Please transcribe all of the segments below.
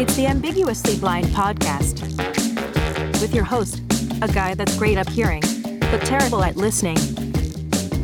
It's the Ambiguously Blind podcast with your host, a guy that's great up hearing, but terrible at listening,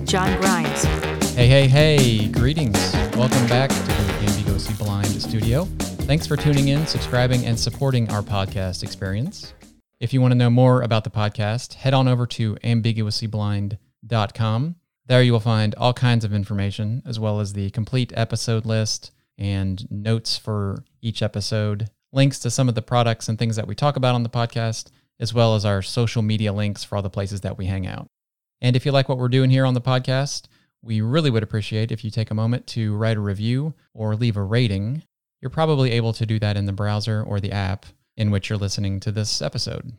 John Grimes. Hey, hey, hey, greetings. Welcome back to the Ambiguously Blind studio. Thanks for tuning in, subscribing, and supporting our podcast experience. If you want to know more about the podcast, head on over to ambiguouslyblind.com. There you will find all kinds of information, as well as the complete episode list and notes for each episode, links to some of the products and things that we talk about on the podcast, as well as our social media links for all the places that we hang out. And if you like what we're doing here on the podcast, we really would appreciate if you take a moment to write a review or leave a rating. You're probably able to do that in the browser or the app in which you're listening to this episode.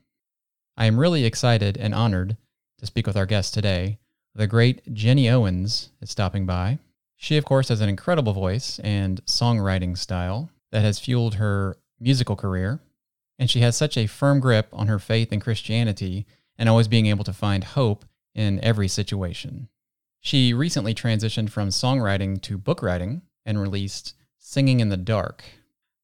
I am really excited and honored to speak with our guest today. The great Ginny Owens is stopping by. She, of course, has an incredible voice and songwriting style that has fueled her musical career, and she has such a firm grip on her faith in Christianity and always being able to find hope in every situation. She recently transitioned from songwriting to book writing and released Singing in the Dark.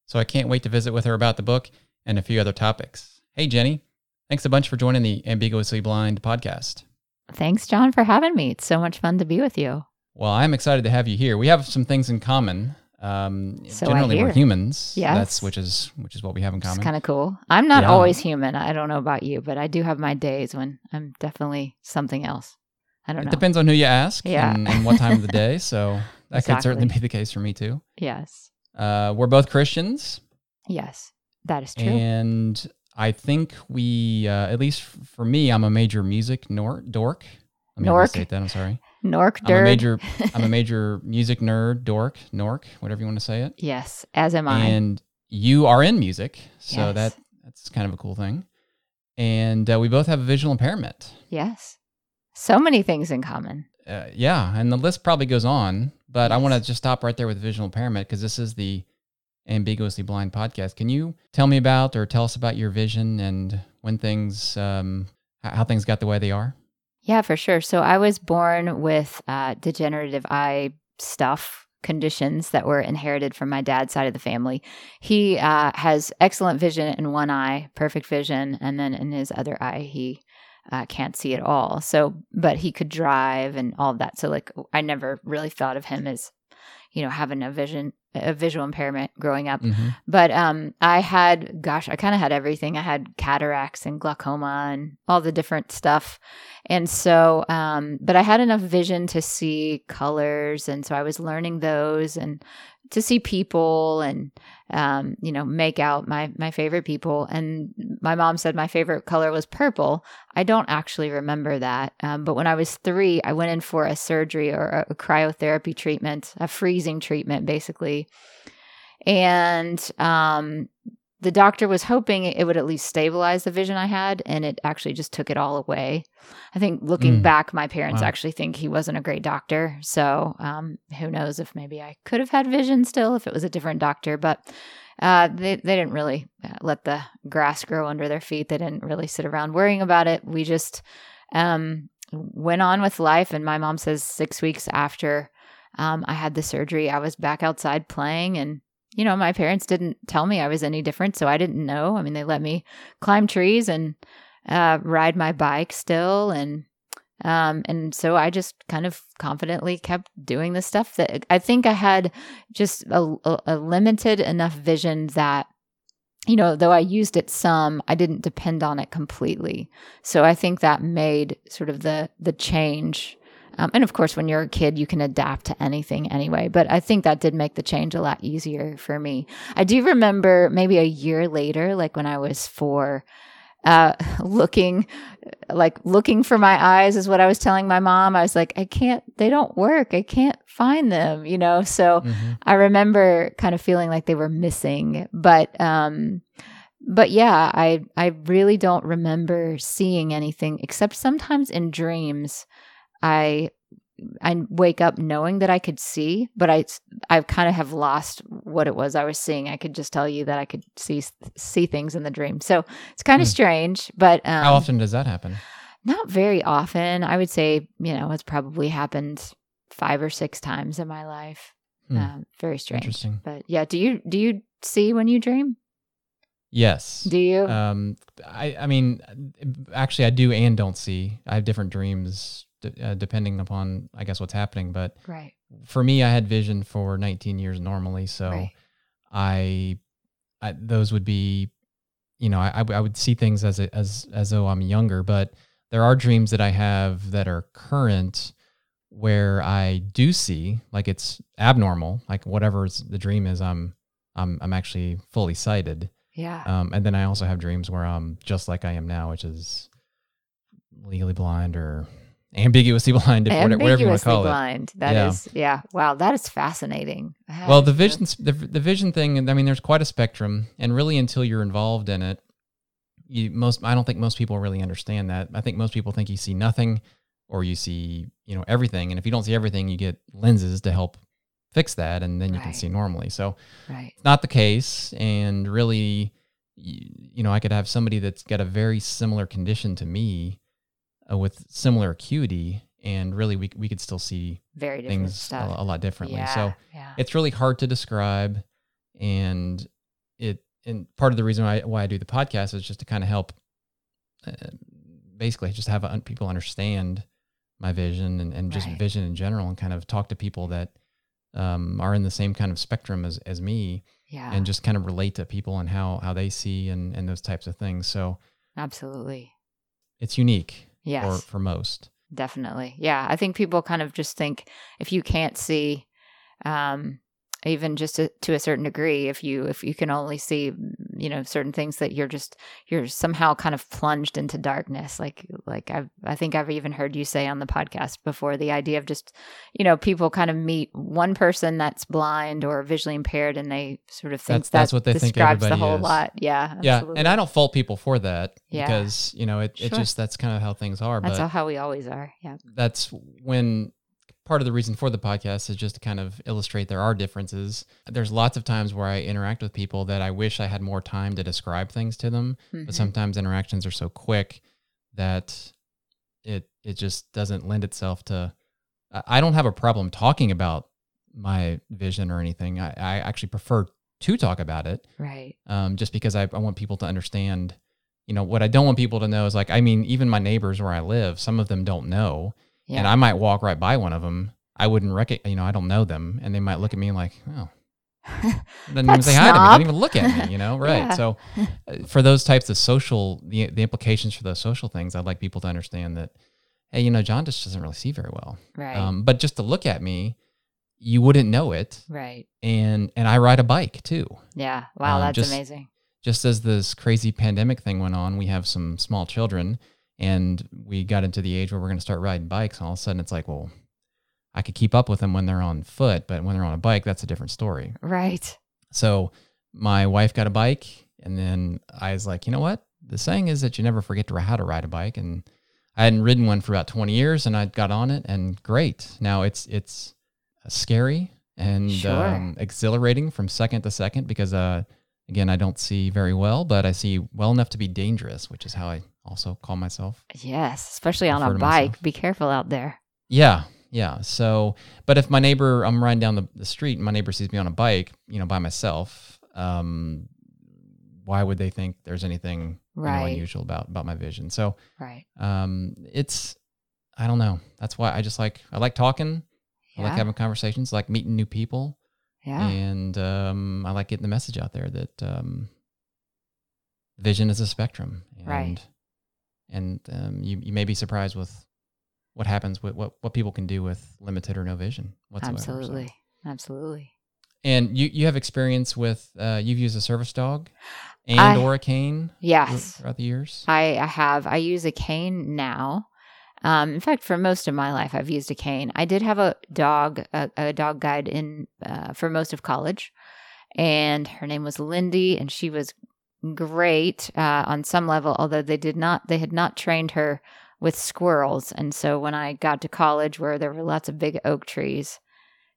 So I can't wait to visit with her about the book and a few other topics. Hey, Ginny, thanks a bunch for joining the Ambiguously Blind podcast. Thanks, John, for having me. It's so much fun to be with you. Well, I'm excited to have you here. We have some things in common. Um, So generally, we're humans. Yes. that's which is which is what we have in It's common. kind of cool. I'm not Yeah. always human. I don't know about you, but I do have my days when I'm definitely something else. I don't it know. depends on who you ask Yeah. and, and what time of the day. So that could certainly be the case for me too. Yes. Uh, we're both Christians, Yes. That is true. and I think we, uh, at least for me, I'm a major music nor- dork. Let me Nork. restate that. I'm sorry. Nork I'm a major. I'm a major music nerd, dork, nork, whatever you want to say it. yes, as am I. and you are in music, so Yes. that that's kind of a cool thing. And uh, we both have a visual impairment. yes. So many things in common. Uh, yeah, and the list probably goes on, but I want to just stop right there with visual impairment because this is the ambiguously blind podcast. Can you tell me about or tell us about your vision and when things, um, how things got the way they are? Yeah, for sure. So I was born with uh, degenerative eye stuff conditions that were inherited from my dad's side of the family. He uh, has excellent vision in one eye, perfect vision, and then in his other eye, he uh, can't see at all. So, but he could drive and all of that. So, like, I never really thought of him as, you know, having a vision, a visual impairment growing up. Mhm. But um, I had, gosh, I kind of had everything. I had cataracts and glaucoma and all the different stuff. And so, um, but I had enough vision to see colors. And so I was learning those and to see people and, um, you know, make out my, my favorite people. And my mom said my favorite color was purple. I don't actually remember that. Um, but when I was three, I went in for a surgery or a, a cryotherapy treatment, a freezing treatment, basically. And um, the doctor was hoping it would at least stabilize the vision I had, and it actually just took it all away. I think looking Mm. back, my parents Wow. actually think he wasn't a great doctor. So um, who knows if maybe I could have had vision still if it was a different doctor. But uh, they, they didn't really uh, let the grass grow under their feet. They didn't really sit around worrying about it. We just um, went on with life. And my mom says six weeks after um, I had the surgery, I was back outside playing and you know, my parents didn't tell me I was any different, so I didn't know. I mean, they let me climb trees and uh, ride my bike still, and um, and so I just kind of confidently kept doing the stuff that I think I had just a, a, a limited enough vision that you know, though I used it some, I didn't depend on it completely. So I think that made sort of the the change. Um, and of course, when you're a kid, you can adapt to anything anyway. But I think that did make the change a lot easier for me. I do remember maybe a year later, like when I was four, uh, looking, like looking for my eyes is what I was telling my mom. I was like, I can't, they don't work. I can't find them, you know? So Mhm. I remember kind of feeling like they were missing, but um but yeah, I I really don't remember seeing anything except sometimes in dreams I I wake up knowing that I could see, but I I kind of have lost what it was I was seeing. I could just tell you that I could see see things in the dream. So it's kind of Hmm. strange, but um, How often does that happen? not very often. I would say, you know, it's probably happened five or six times in my life. Hmm. Um, very strange. Interesting. But yeah, do you do you see when you dream? Yes. Do you? Um, I, I mean, actually, I do and don't see. I have different dreams d- uh, depending upon, I guess, what's happening. But right. for me, I had vision for 19 years normally, so Right. I, I, those would be, you know, I, I would see things as a, as as though I'm younger. But there are dreams that I have that are current, where I do see like it's abnormal, like whatever the dream is, I'm I'm I'm actually fully sighted. Yeah. Um, and then I also have dreams where I'm just like I am now, which is legally blind or ambiguously blind, if whatever, whatever you want to Ambiguously call it. blind. That Yeah. is, yeah. Wow, that is fascinating. Well, the vision, the, the vision thing. I mean, there's quite a spectrum, and really, until you're involved in it, you most. I don't think most people really understand that. I think most people think you see nothing, or you see, you know, everything. And if you don't see everything, you get lenses to help fix that, and then you can see normally. So Right. it's not the case, and really, you, you know, I could have somebody that's got a very similar condition to me, uh, with similar acuity, and really, we we could still see Very different things a, a lot differently. yeah. So yeah. it's really hard to describe and it and part of the reason why, why i do the podcast is just to kind of help uh, basically just have un- people understand my vision and, and just Right. vision in general and kind of talk to people that um, are in the same kind of spectrum as, as me yeah. and just kind of relate to people and how, how they see and, and those types of things so Absolutely. it's unique Yes. for, for most Definitely. Yeah. I think people kind of just think if you can't see, um, even just to, to a certain degree, if you if you can only see, you know, certain things that you're just you're somehow kind of plunged into darkness. Like like I I think I've even heard you say on the podcast before the idea of just you know people kind of meet one person that's blind or visually impaired and they sort of think That's- that's what they think describes the everybody whole is. lot. Yeah. yeah absolutely. and i don't fault people for that Yeah. because you know it, it just that's kind of how things are that's but how we always are. Yeah. that's when part of the reason for the podcast is just to kind of illustrate there are differences. There's lots of times where I interact with people that I wish I had more time to describe things to them, Mhm. but sometimes interactions are so quick that it it just doesn't lend itself to I- I don't have a problem talking about my vision or anything. I, I actually prefer to talk about it Right. um, just because I, I want people to understand. You know, what I don't want people to know is like, I mean, even my neighbors where I live, some of them don't know Yeah. and I might walk right by one of them. I wouldn't recognize, you know, I don't know them, and they might look at me like, oh, doesn't even say hi to me, doesn't even look at me, you know, right? Yeah. So, uh, for those types of social, the the implications for those social things, I'd like people to understand that, hey, you know, John just doesn't really see very well, right. um, but just to look at me, you wouldn't know it, right. and and I ride a bike too. Yeah. Wow, Um, that's just- amazing. just as this crazy pandemic thing went on, we have some small children and we got into the age where we're going to start riding bikes. And all of a sudden it's like, well, I could keep up with them when they're on foot, but when they're on a bike, that's a different story. Right. So my wife got a bike and then I was like, you know what? The saying is that you never forget to how to ride a bike. And I hadn't ridden one for about 20 years and I got on it and great. Now it's, it's scary and Sure. um, exhilarating from second to second because, uh, again, I don't see very well, but I see well enough to be dangerous, which is how I also call myself. Yes, especially on a bike. myself. Be careful out there. Yeah. Yeah. So, but if my neighbor, I'm riding down the, the street and my neighbor sees me on a bike, you know, by myself, um, why would they think there's anything you know, unusual about, about my vision? So, Right. um, it's, I don't know. That's why I just like, I like talking. I like having conversations, I like meeting new people. Yeah. And, um, I like getting the message out there that, um, vision is a spectrum. And, Right. And, um, you, you may be surprised with what happens with what, what people can do with limited or no vision whatsoever. so. Absolutely. Absolutely. And you, you have experience with, uh, you've used a service dog and I- or a cane Yes. throughout the years. I, I have. I use a cane now. Um, in fact, for most of my life, I've used a cane. I did have a dog, a, a dog guide in uh, for most of college, and her name was Lindy, and she was great uh, on some level. Although they did not, they had not trained her with squirrels, and so when I got to college, where there were lots of big oak trees,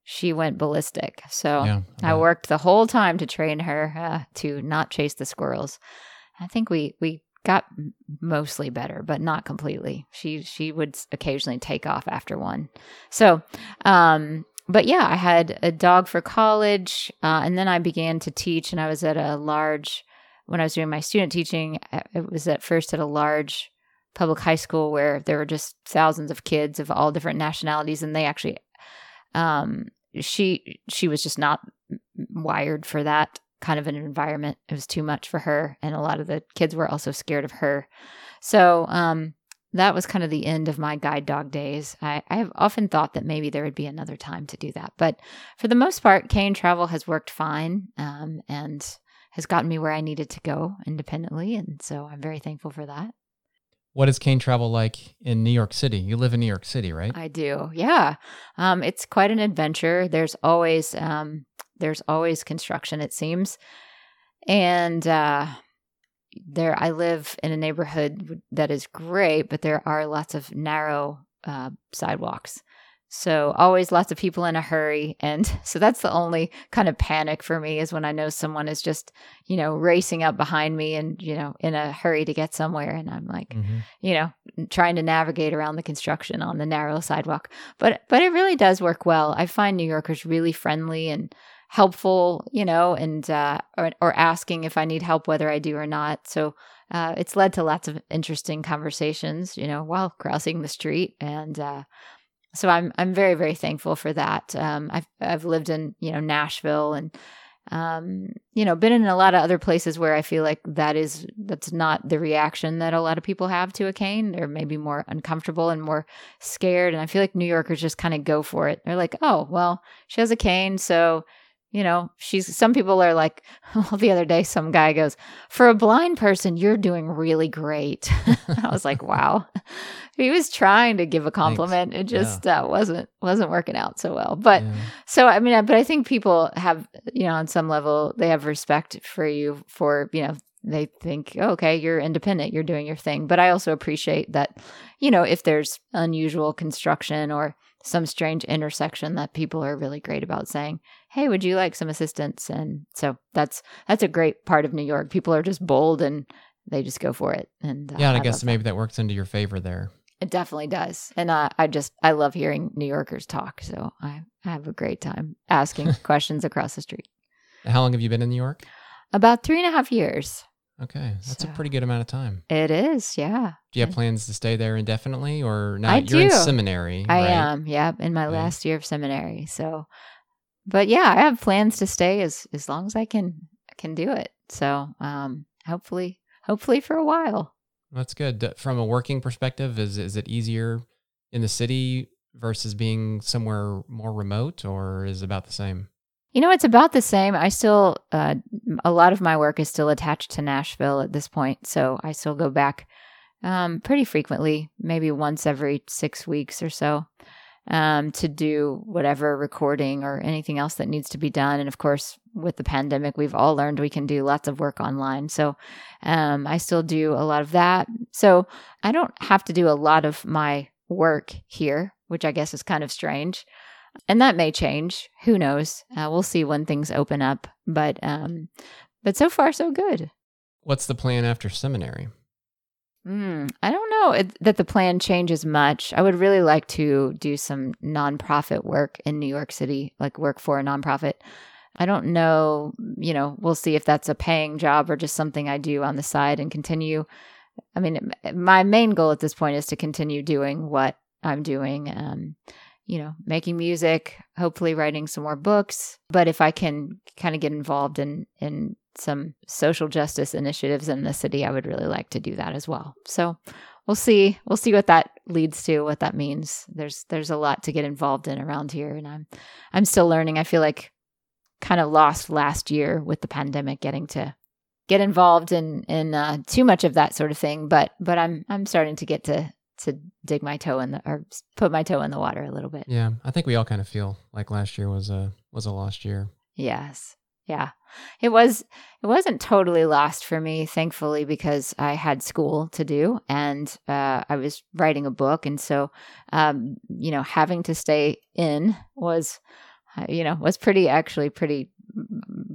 she went ballistic. So yeah. I worked the whole time to train her uh, to not chase the squirrels. I think we we got mostly better, but not completely. She she would occasionally take off after one. So, um, but yeah, I had a dog for college, uh, and then I began to teach, and I was at a large when I was doing my student teaching, uh, it was at first at a large public high school where there were just thousands of kids of all different nationalities, and they actually, um, she she was just not wired for that kind of an environment. It was too much for her, and a lot of the kids were also scared of her. So um, that was kind of the end of my guide dog days. I, I have often thought that maybe there would be another time to do that, but for the most part, Cane Travel has worked fine um, and has gotten me where I needed to go independently, and so I'm very thankful for that. What is cane Travel like in New York City? You live in New York City, right? I do. Yeah. Um, it's quite an adventure. There's always um, there's always construction, it seems. And uh, there, I live in a neighborhood that is great, but there are lots of narrow uh, sidewalks. So always lots of people in a hurry. And so that's the only kind of panic for me is when I know someone is just, you know, racing up behind me and, you know, in a hurry to get somewhere. And I'm like, mm-hmm. you know, trying to navigate around the construction on the narrow sidewalk. But, but it really does work well. I find New Yorkers really friendly and helpful, you know, and, uh, or, or asking if I need help, whether I do or not. So, uh, it's led to lots of interesting conversations, you know, while crossing the street. And, uh, so I'm I'm very very thankful for that. Um, I've I've lived in you know Nashville and um, you know been in a lot of other places where I feel like that is that's not the reaction that a lot of people have to a cane. They're maybe more uncomfortable and more scared. And I feel like New Yorkers just kind of go for it. They're like, oh well, she has a cane, so you know, she's some people are like, well, the other day some guy goes, for a blind person, you're doing really great. I was like, wow. he was trying to give a compliment. Thanks. It just yeah. uh, wasn't wasn't working out so well. But yeah. so I mean, but I think people have, you know, on some level, they have respect for you for, you know, they think, oh, okay, you're independent, you're doing your thing. But I also appreciate that, you know, if there's unusual construction or some strange intersection that people are really great about saying, "Hey, would you like some assistance?" And so that's that's a great part of New York. People are just bold and they just go for it. And uh, yeah, and I, I guess maybe that. that works into your favor there. It definitely does. And uh, I just I love hearing New Yorkers talk. So I, I have a great time asking questions across the street. How long have you been in New York? About three and a half years. Okay, that's so, a pretty good amount of time. It is, yeah. Do you have plans to stay there indefinitely or not? I You're do. in seminary. I right? am, yeah, in my right. last year of seminary. So, but yeah, I have plans to stay as as long as I can can do it. So, um, hopefully, hopefully for a while. That's good. From a working perspective, is is it easier in the city versus being somewhere more remote, or is it about the same? You know, it's about the same. I still, uh, a lot of my work is still attached to Nashville at this point. So I still go back um, pretty frequently, maybe once every six weeks or so, um, to do whatever recording or anything else that needs to be done. And of course, with the pandemic, we've all learned we can do lots of work online. So um, I still do a lot of that. So I don't have to do a lot of my work here, which I guess is kind of strange and that may change. Who knows? Uh, we'll see when things open up. But um, but so far so good. What's the plan after seminary? Mm, I don't know it, that the plan changes much. I would really like to do some nonprofit work in New York City, like work for a nonprofit. I don't know, you know, we'll see if that's a paying job or just something I do on the side and continue. I mean, my main goal at this point is to continue doing what I'm doing. Um, you know, making music, hopefully writing some more books. But if I can kind of get involved in in some social justice initiatives in the city, I would really like to do that as well. So we'll see. We'll see what that leads to, what that means. There's there's a lot to get involved in around here, and I'm I'm still learning. I feel like kind of lost last year with the pandemic, getting to get involved in in uh, too much of that sort of thing. But but I'm I'm starting to get to to dig my toe in the or put my toe in the water a little bit. Yeah, I think we all kind of feel like last year was a was a lost year. Yes. Yeah. It was it wasn't totally lost for me thankfully because I had school to do and uh, I was writing a book and so um, you know having to stay in was uh, you know was pretty actually pretty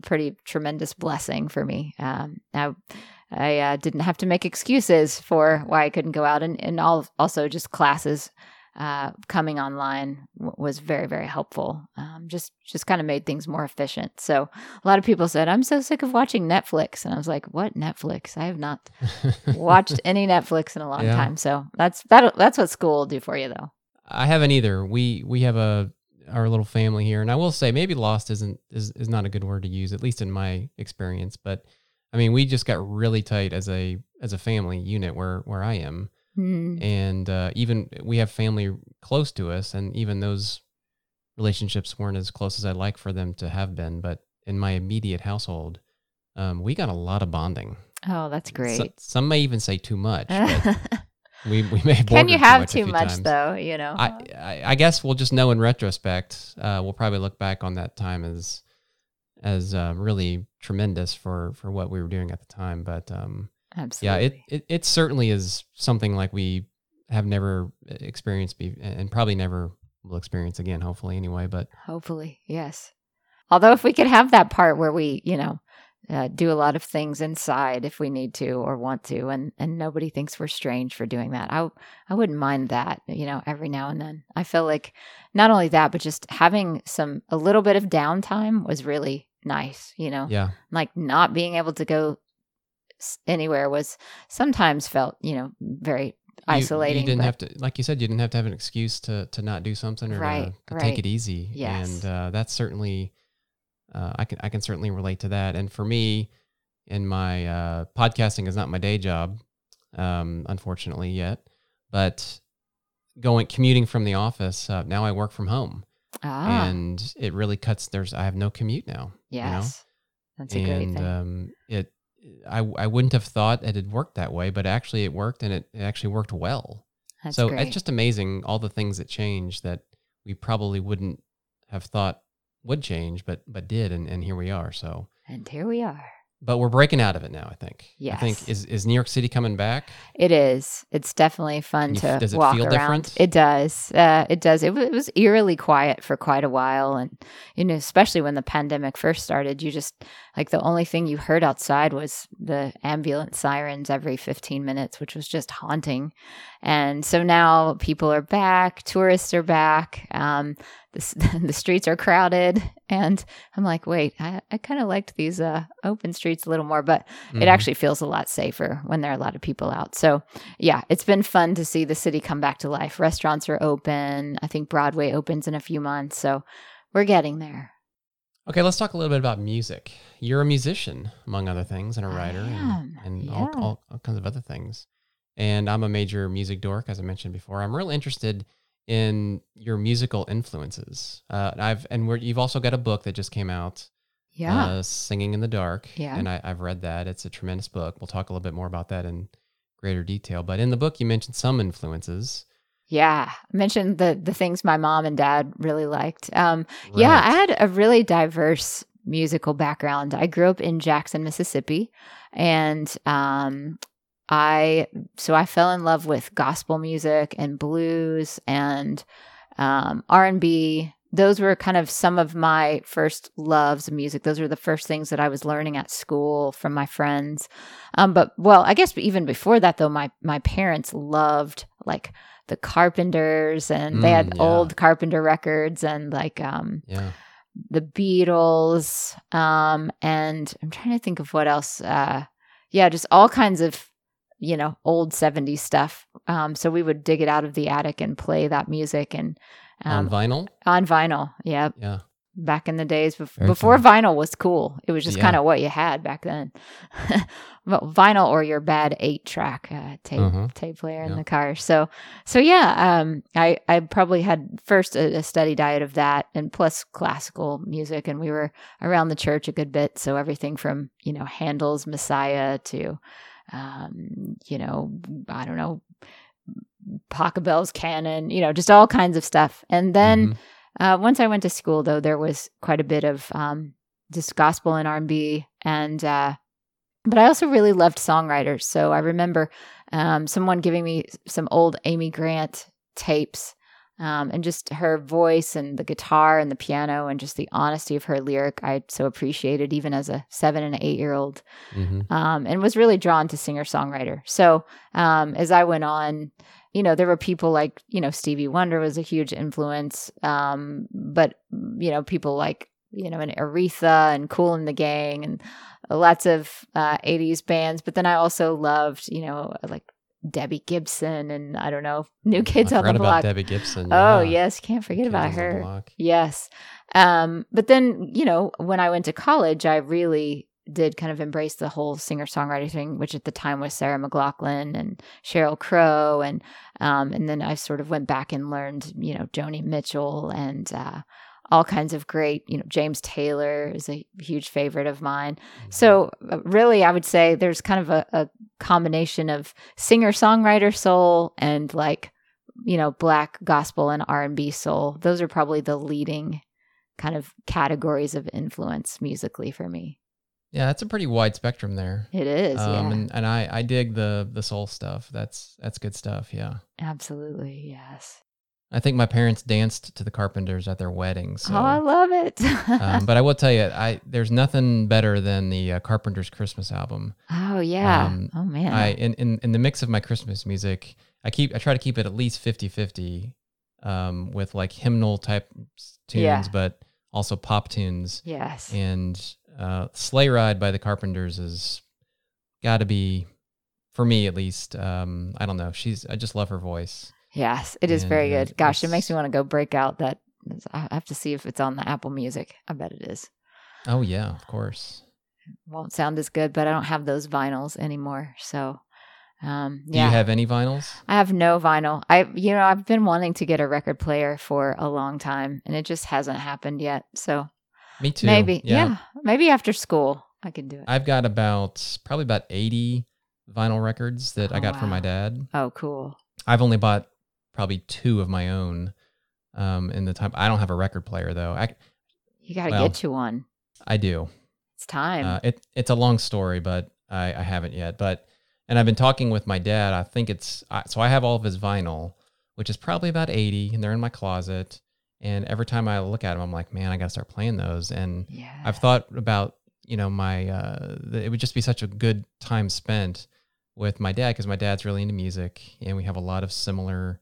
pretty tremendous blessing for me. Um, now I uh, didn't have to make excuses for why I couldn't go out, and and all also just classes uh, coming online w- was very very helpful. Um, just just kind of made things more efficient. So a lot of people said, "I'm so sick of watching Netflix," and I was like, "What Netflix? I have not watched any Netflix in a long Yeah. time." So that's that. That's what school will do for you, though. I haven't either. We we have a our little family here, and I will say maybe lost isn't is is not a good word to use, at least in my experience. But I mean, we just got really tight as a as a family unit where where I am, Hmm. and uh, even we have family close to us, and even those relationships weren't as close as I'd like for them to have been. But in my immediate household, um, we got a lot of bonding. Oh, that's So- great. some may even say too much. But we we may have Can you have a too much, though? You know. I, I I guess we'll just know in retrospect. Uh, we'll probably look back on that time as as uh, really tremendous for for what we were doing at the time. But um, yeah, Absolutely. it, it it certainly is something like we have never experienced be and probably never will experience again. Hopefully, anyway. But Hopefully, yes. Although, if we could have that part where we, you know, uh, do a lot of things inside if we need to or want to, and and nobody thinks we're strange for doing that, I I wouldn't mind that. You know, every now and then, I feel like not only that, but just having some a little bit of downtime was really nice. You know, yeah, like not being able to go anywhere was sometimes felt, you know, very You- isolating. You, didn't but- have to, like you said, you didn't have to have an excuse to to not do something or Right, to, to right. take it easy. Yes. and uh, that's certainly, uh, I can I can certainly relate to that. And for me, in my uh, podcasting is not my day job, um, unfortunately yet, but going commuting from the office uh, now I work from home, ah, and it really cuts. There's I have no commute now. you know? yes, that's a great and thing. um, it I I wouldn't have thought it had worked that way, but actually it worked, and it, it actually worked well. That's so great. it's just amazing all the things that changed that we probably wouldn't have thought would change, but but did, and, and here we are. So, and here we are. But we're breaking out of it now. I think. Yeah. I think is is New York City coming back? It is. It's definitely fun you to does it walk feel around. different? It does. Uh, it does. It, w- it was eerily quiet for quite a while, and you know, especially when the pandemic first started, you just like the only thing you heard outside was the ambulance sirens every 15 minutes, which was just haunting. And so now people are back, tourists are back. Um, the, the streets are crowded, and I'm like, wait, I, I kind of liked these uh, open streets a little more, but it Mhm. actually feels a lot safer when there are a lot of people out. So, yeah, it's been fun to see the city come back to life. Restaurants are open. I think Broadway opens in a few months. So, we're getting there. Okay, let's talk a little bit about music. You're a musician, among other things, and a writer, and, and all, all, all kinds of other things. And I'm a major music dork, as I mentioned before. I'm real interested in your musical influences. Uh, I've and we're, you've also got a book that just came out, Yeah. uh, "Singing in the Dark." Yeah. and I, I've read that. It's a tremendous book. We'll talk a little bit more about that in greater detail. But in the book, you mentioned some influences. yeah. I mentioned the, the things my mom and dad really liked. Um, Yeah, I had a really diverse musical background. I grew up in Jackson, Mississippi, and um, I so I fell in love with gospel music and blues and um, R and B. Those were kind of some of my first loves of music. Those were the first things that I was learning at school from my friends. Um, but well, I guess even before that, though, my my parents loved like the Carpenters, and they Mm, had yeah. old Carpenter records and like um, Yeah. the Beatles. Um, and I'm trying to think of what else. Uh, yeah, just all kinds of you know old 70s stuff. Um, so we would dig it out of the attic and play that music and On um, vinyl. on vinyl. Yeah, Yeah. back in the days bef- before cool. vinyl was cool. It was just Yeah. kind of what you had back then. Well, vinyl or your bad eight track uh, tape Mhm. tape player in the car. So so yeah, um, I I probably had first a, a steady diet of that and plus classical music, and we were around the church a good bit. So everything from you know Handel's Messiah to um, you know I don't know Pachelbel's canon, you know, just all kinds of stuff. And then Mhm. uh, once I went to school, though, there was quite a bit of um, just gospel and R and B, and uh, but I also really loved songwriters. So I remember um, someone giving me some old Amy Grant tapes Um, and just her voice and the guitar and the piano and just the honesty of her lyric, I so appreciated even as a seven and eight year old, hmm um, and was really drawn to singer songwriter. So um, as I went on, you know, there were people like, you know, Stevie Wonder was a huge influence, um, but, you know, people like, you know, and Aretha and Kool and the Gang and lots of uh, 80s bands. But then I also loved, you know, like Debbie Gibson and I don't know, New Kids on the Block. Debbie Gibson. Oh, yeah. yes. Can't forget Kids about her. Yes. Um, but then, you know, when I went to college, I really did kind of embrace the whole singer songwriter thing, which at the time was Sarah McLachlan and Sheryl Crow. And, um, and then I sort of went back and learned, you know, Joni Mitchell and, uh, all kinds of great, you know, James Taylor is a huge favorite of mine. So, uh, really, I would say there's kind of a, a combination of singer songwriter soul and like, you know, black gospel and R and B soul. Those are probably the leading kind of categories of influence musically for me. Yeah, that's a pretty wide spectrum there. It is, yeah, Um, and, and I, I dig the the soul stuff. That's that's good stuff. Yeah. absolutely, yes. I think my parents danced to the Carpenters at their wedding. So, oh, I love it. um, but I will tell you, I there's nothing better than the uh, Carpenters Christmas album. oh yeah. um, oh man. I in, in in the mix of my Christmas music, I keep I try to keep it at least 50-50 um, with like hymnal type tunes, Yeah. but also pop tunes. yes. And uh, "Sleigh Ride" by the Carpenters is got to be, for me at least. Um, I don't know. She's I just love her voice. Yes, it is And, very good. Gosh, it makes me want to go break out that. I have to see if it's on the Apple Music. I bet it is. Oh yeah, of course. Won't sound as good, but I don't have those vinyls anymore. So, um, Do you have any vinyls? I have no vinyl. I, you know, I've been wanting to get a record player for a long time, and it just hasn't happened yet. So Me too. maybe, yeah. maybe after school I can do it. I've got about probably about 80 vinyl records that I Oh, got from my dad. oh, cool. I've only bought probably two of my own um, in the time. I don't have a record player though. I, You got to Well, get you one. I do. It's time. Uh, it it's a long story, but I, I haven't yet. But and I've been talking with my dad. I think it's I, so I have all of his vinyl, which is probably about 80, and they're in my closet. And every time I look at them, I'm like, man, I got to start playing those. And yeah. I've thought about, you know, my, uh, it would just be such a good time spent with my dad because my dad's really into music and we have a lot of similar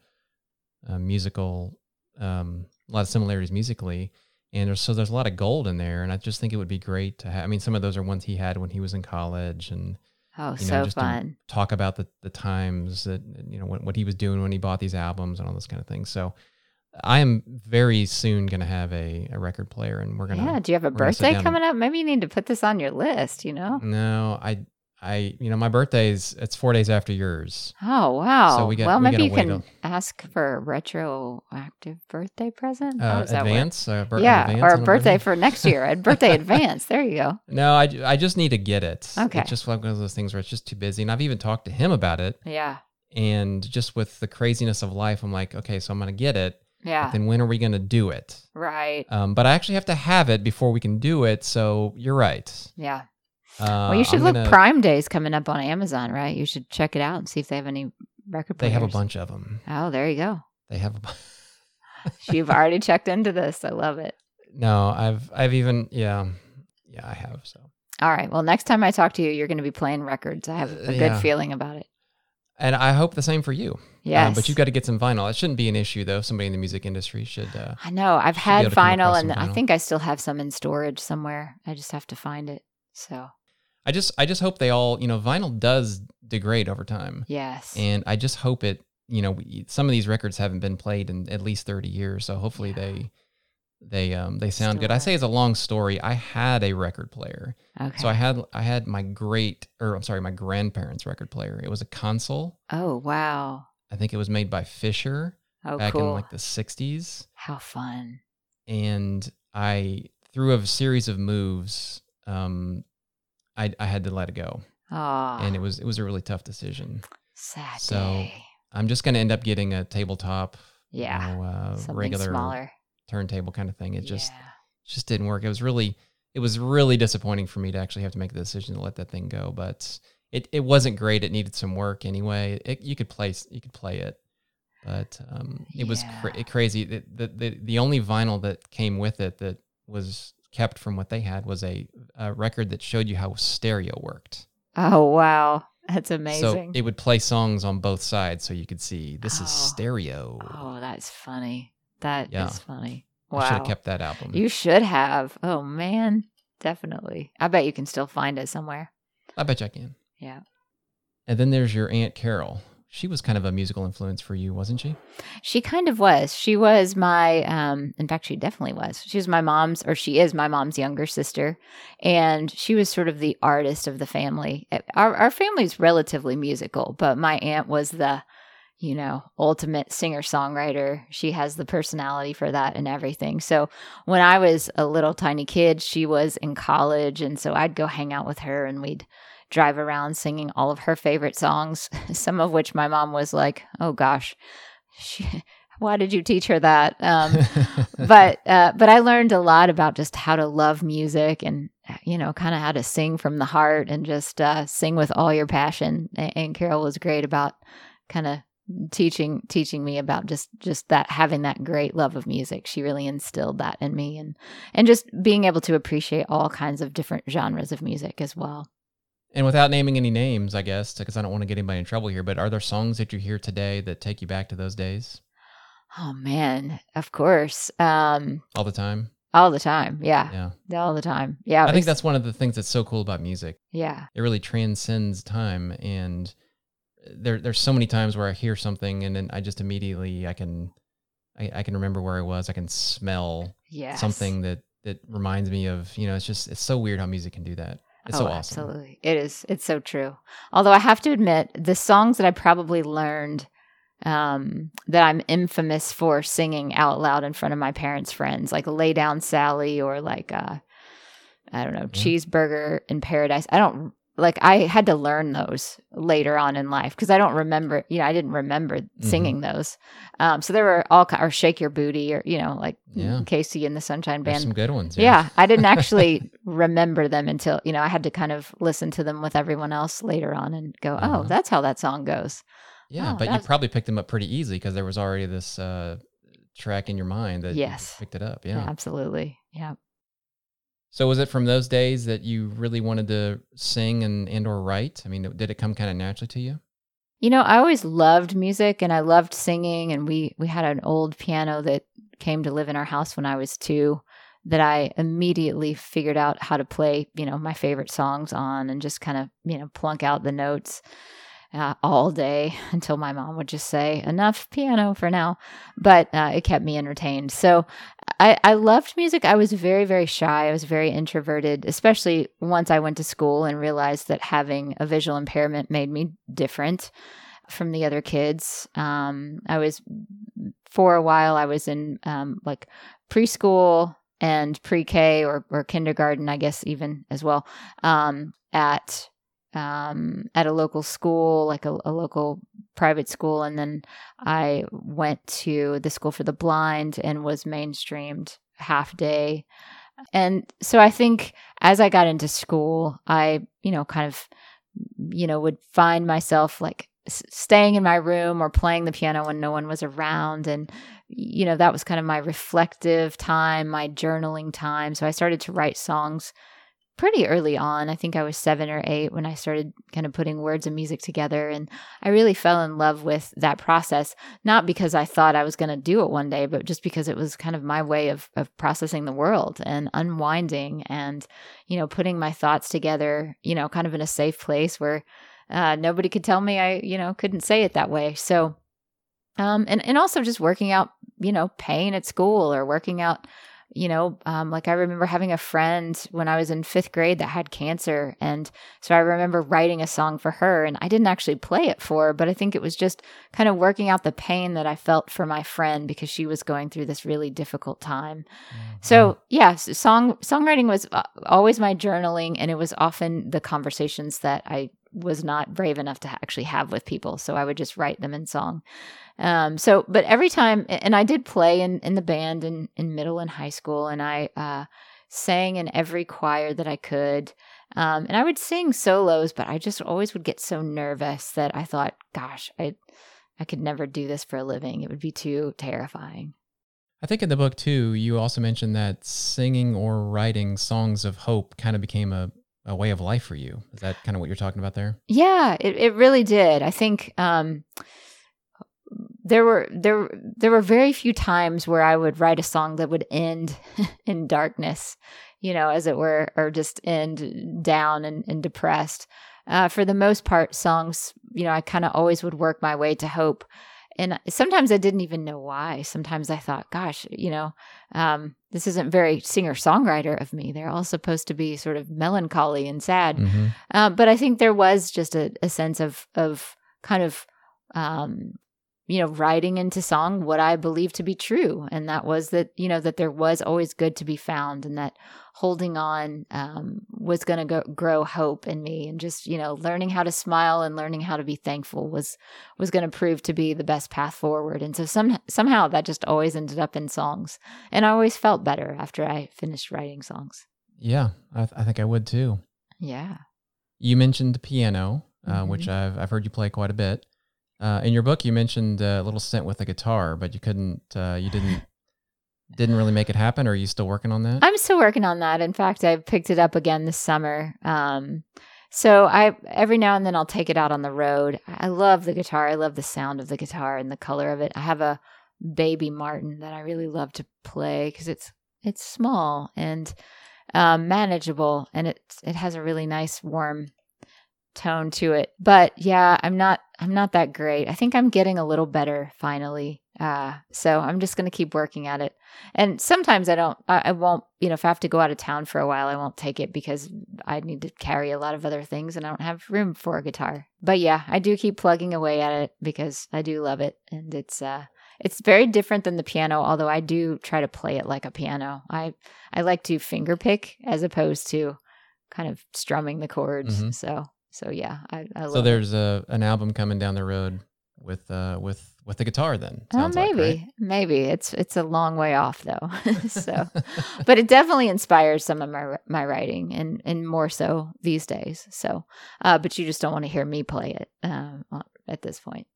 uh, musical, um, a lot of similarities musically. And there's, so there's a lot of gold in there. And I just think it would be great to have, I mean, some of those are ones he had when he was in college and oh, you know, so fun. talk about the, the times that, you know, what, what he was doing when he bought these albums and all those kind of things. So I am very soon going to have a, a record player and we're going to, Yeah. Do you have a we're gonna sit birthday coming up? Maybe you need to put this on your list. You know. No, I, I, you know, my birthday's it's four days after yours. Oh wow! So we got- well, we maybe you can ask for a retroactive birthday present. Uh, work? advance, uh, bir- yeah, advance or a birthday birthday? for next year. A birthday advance. There you go. No, I, I just need to get it. Okay. It's just like one of those things where it's just too busy, and I've even talked to him about it. Yeah, And just with the craziness of life, I'm like, okay, so I'm gonna get it. yeah, Then when are we gonna do it? right. Um, but I actually have to have it before we can do it. So you're right. Yeah. Uh, well, you should I'm look. gonna- Prime Day's coming up on Amazon, right? You should check it out and see if they have any record Players. They have a bunch of them. Oh, there you go. They have a. bu- You've already checked into this. I love it. no, I've I've even yeah yeah I have so. All right. Well, next time I talk to you, you're going to be playing records. I have a Uh, good yeah. feeling about it. And I hope the same for you. Yes. Um, but you've got to get some vinyl. It shouldn't be an issue though. Somebody in the music industry should. Uh, I know. I've had able to come vinyl, and some I think I still have some in storage somewhere. I just have to find it. So I just I just hope they all you know vinyl does degrade over time, yes, and I just hope it you know we, some of these records haven't been played in at least thirty years, so hopefully Yeah. they they um they sound Still good. I say it's a long story. I had a record player, okay. so I had I had my great or I'm sorry my grandparents' record player. It was a console. oh wow. I think it was made by Fisher Oh back cool. in like the '60s. How fun. and I through a series of moves, um, I I had to let it go, and it was it was a really tough decision. sad so, day. I'm just gonna end up getting a tabletop, you Yeah, know, uh, regular smaller. turntable kind of thing. It just yeah. just didn't work. It was really it was really disappointing for me to actually have to make the decision to let that thing go, but. It, it wasn't great. It needed some work anyway. It, you could play you could play it, but um, it was Yeah. cra- crazy. The the the only vinyl that came with it that was kept from what they had was a, a record that showed you how stereo worked. Oh wow, that's amazing. So it would play songs on both sides, so you could see this Oh. is stereo. oh, that's funny. That is Yeah. funny. Wow. I should have kept that album. You should have. Oh man, definitely. I bet you can still find it somewhere. I bet you I can. Yeah. And then there's your aunt Carol. She was kind of a musical influence for you, wasn't she? She kind of was. She was my um in fact she definitely was. She was my mom's or she is my mom's younger sister and she was sort of the artist of the family. Eh, Our our family's relatively musical, but my aunt was the you know, ultimate singer-songwriter. She has the personality for that and everything. So, when I was a little tiny kid, she was in college and so I'd go hang out with her and we'd drive around singing all of her favorite songs, some of which my mom was like, "Oh gosh, she, why did you teach her that?" Um, but uh, but I learned a lot about just how to love music and you know kind of how to sing from the heart and just uh, sing with all your passion. A- And Carol was great about kind of teaching teaching me about just just that having that great love of music she really instilled that in me and and just being able to appreciate all kinds of different genres of music as well and without naming any names, I guess, because I don't want to get anybody in trouble here, but are there songs that you hear today that take you back to those days oh man of course um all the time? all the time yeah, Yeah. all the time yeah I think that's one of the things that's so cool about music. yeah It really transcends time and there there's so many times where I hear something and then I just immediately I can I, I can remember where I was. I can smell yeah something that that reminds me of, you know, it's just it's so weird how music can do that. It's oh, so awesome. Absolutely. It is. It's so true. Although I have to admit, the songs that I probably learned um, that I'm infamous for singing out loud in front of my parents' friends, like Lay Down Sally or like, uh, I don't know, Cheeseburger in Paradise. I don't like, I had to learn those later on in life because I don't remember, you know, I didn't remember Mm-hmm. singing those. Um, so there were all, or Shake Your Booty or, you know, like Yeah. KC and the Sunshine There's Band. some good ones. Yeah, I didn't actually remember them until, you know, I had to kind of listen to them with everyone else later on and go, Uh-huh. oh, that's how that song goes. Yeah, Oh, but you probably picked them up pretty easily because there was already this uh, track in your mind that Yes. picked it up. Yeah. Absolutely. Yeah. So was it from those days that you really wanted to sing and and or write? I mean, did it come kind of naturally to you? You know, I always loved music and I loved singing and we we had an old piano that came to live in our house when I was 2 that I immediately figured out how to play, you know, my favorite songs on and just kind of, you know, plunk out the notes uh, all day until my mom would just say, enough piano for now. But uh, it kept me entertained. So I, I loved music. I was very, very shy. I was very introverted, especially once I went to school and realized that having a visual impairment made me different from the other kids. Um, I was, for a while, I was in um, like preschool and pre-K or, or kindergarten, I guess even as well, um, at um, at a local school, like a, a local private school, and then I went to the school for the blind and was mainstreamed half day. And so I think as I got into school, I, you know, kind of, you know, would find myself like staying in my room or playing the piano when no one was around. And, you know, that was kind of my reflective time, my journaling time. So I started to write songs pretty early on. I think I was seven or eight when I started kind of putting words and music together. And I really fell in love with that process, not because I thought I was going to do it one day, but just because it was kind of my way of, of processing the world and unwinding and, you know, putting my thoughts together, you know, kind of in a safe place where uh, nobody could tell me I, you know, couldn't say it that way. So, um, and, and also just working out, you know, pain at school or working out you know, um, like I remember having a friend when I was in fifth grade that had cancer. And so I remember writing a song for her, and I didn't actually play it for her, but I think it was just kind of working out the pain that I felt for my friend because she was going through this really difficult time. So, yeah, s- song songwriting was uh, always my journaling, and it was often the conversations that I was not brave enough to actually have with people. So I would just write them in song. Um, so, but every time, and I did play in, in the band in, in middle and high school, and I uh, sang in every choir that I could. Um, and I would sing solos, but I just always would get so nervous that I thought, gosh, I, I could never do this for a living. It would be too terrifying. I think in the book too, you also mentioned that singing or writing songs of hope kind of became a, a way of life for you. Is that kind of what you're talking about there? Yeah, it, it really did. I think um, there were there there were very few times where I would write a song that would end in darkness, you know, as it were, or just end down and, and depressed. Uh, for the most part, songs, you know, I kind of always would work my way to hope and sometimes I didn't even know why. Sometimes I thought, gosh, you know, um, this isn't very singer songwriter of me. They're all supposed to be sort of melancholy and sad. Mm-hmm. Uh, but I think there was just a, a sense of of kind of um, you know, writing into song what I believe to be true. And that was that, you know, that there was always good to be found and that holding on um, was going to grow hope in me. And just, you know, learning how to smile and learning how to be thankful was, was going to prove to be the best path forward. And so some, somehow that just always ended up in songs. And I always felt better after I finished writing songs. Yeah, I, th- I think I would too. Yeah. You mentioned the piano, uh, mm-hmm. which I've, I've heard you play quite a bit. Uh, in your book, you mentioned a little stint with a guitar, but you couldn't, uh, you didn't, didn't really make it happen. Or are you still working on that? I'm still working on that. In fact, I picked it up again this summer. Um, so I every now and then I'll take it out on the road. I love the guitar. I love the sound of the guitar and the color of it. I have a baby Martin that I really love to play because it's it's small and um, manageable, and it it has a really nice warm tone to it. But yeah, I'm not I'm not that great. I think I'm getting a little better finally. Uh, so I'm just going to keep working at it. And sometimes I don't, I, I, won't, you know, if I have to go out of town for a while, I won't take it because I need to carry a lot of other things and I don't have room for a guitar. But yeah, I do keep plugging away at it because I do love it. And it's, uh, it's very different than the piano, although I do try to play it like a piano. I, I like to finger pick as opposed to kind of strumming the chords. Mm-hmm. So so yeah, I, I so there's it. a an album coming down the road with uh with with the guitar then. Oh, maybe, like, right? maybe it's it's a long way off though. so, but it definitely inspires some of my my writing, and and more so these days. So, uh, but you just don't want to hear me play it um, at this point.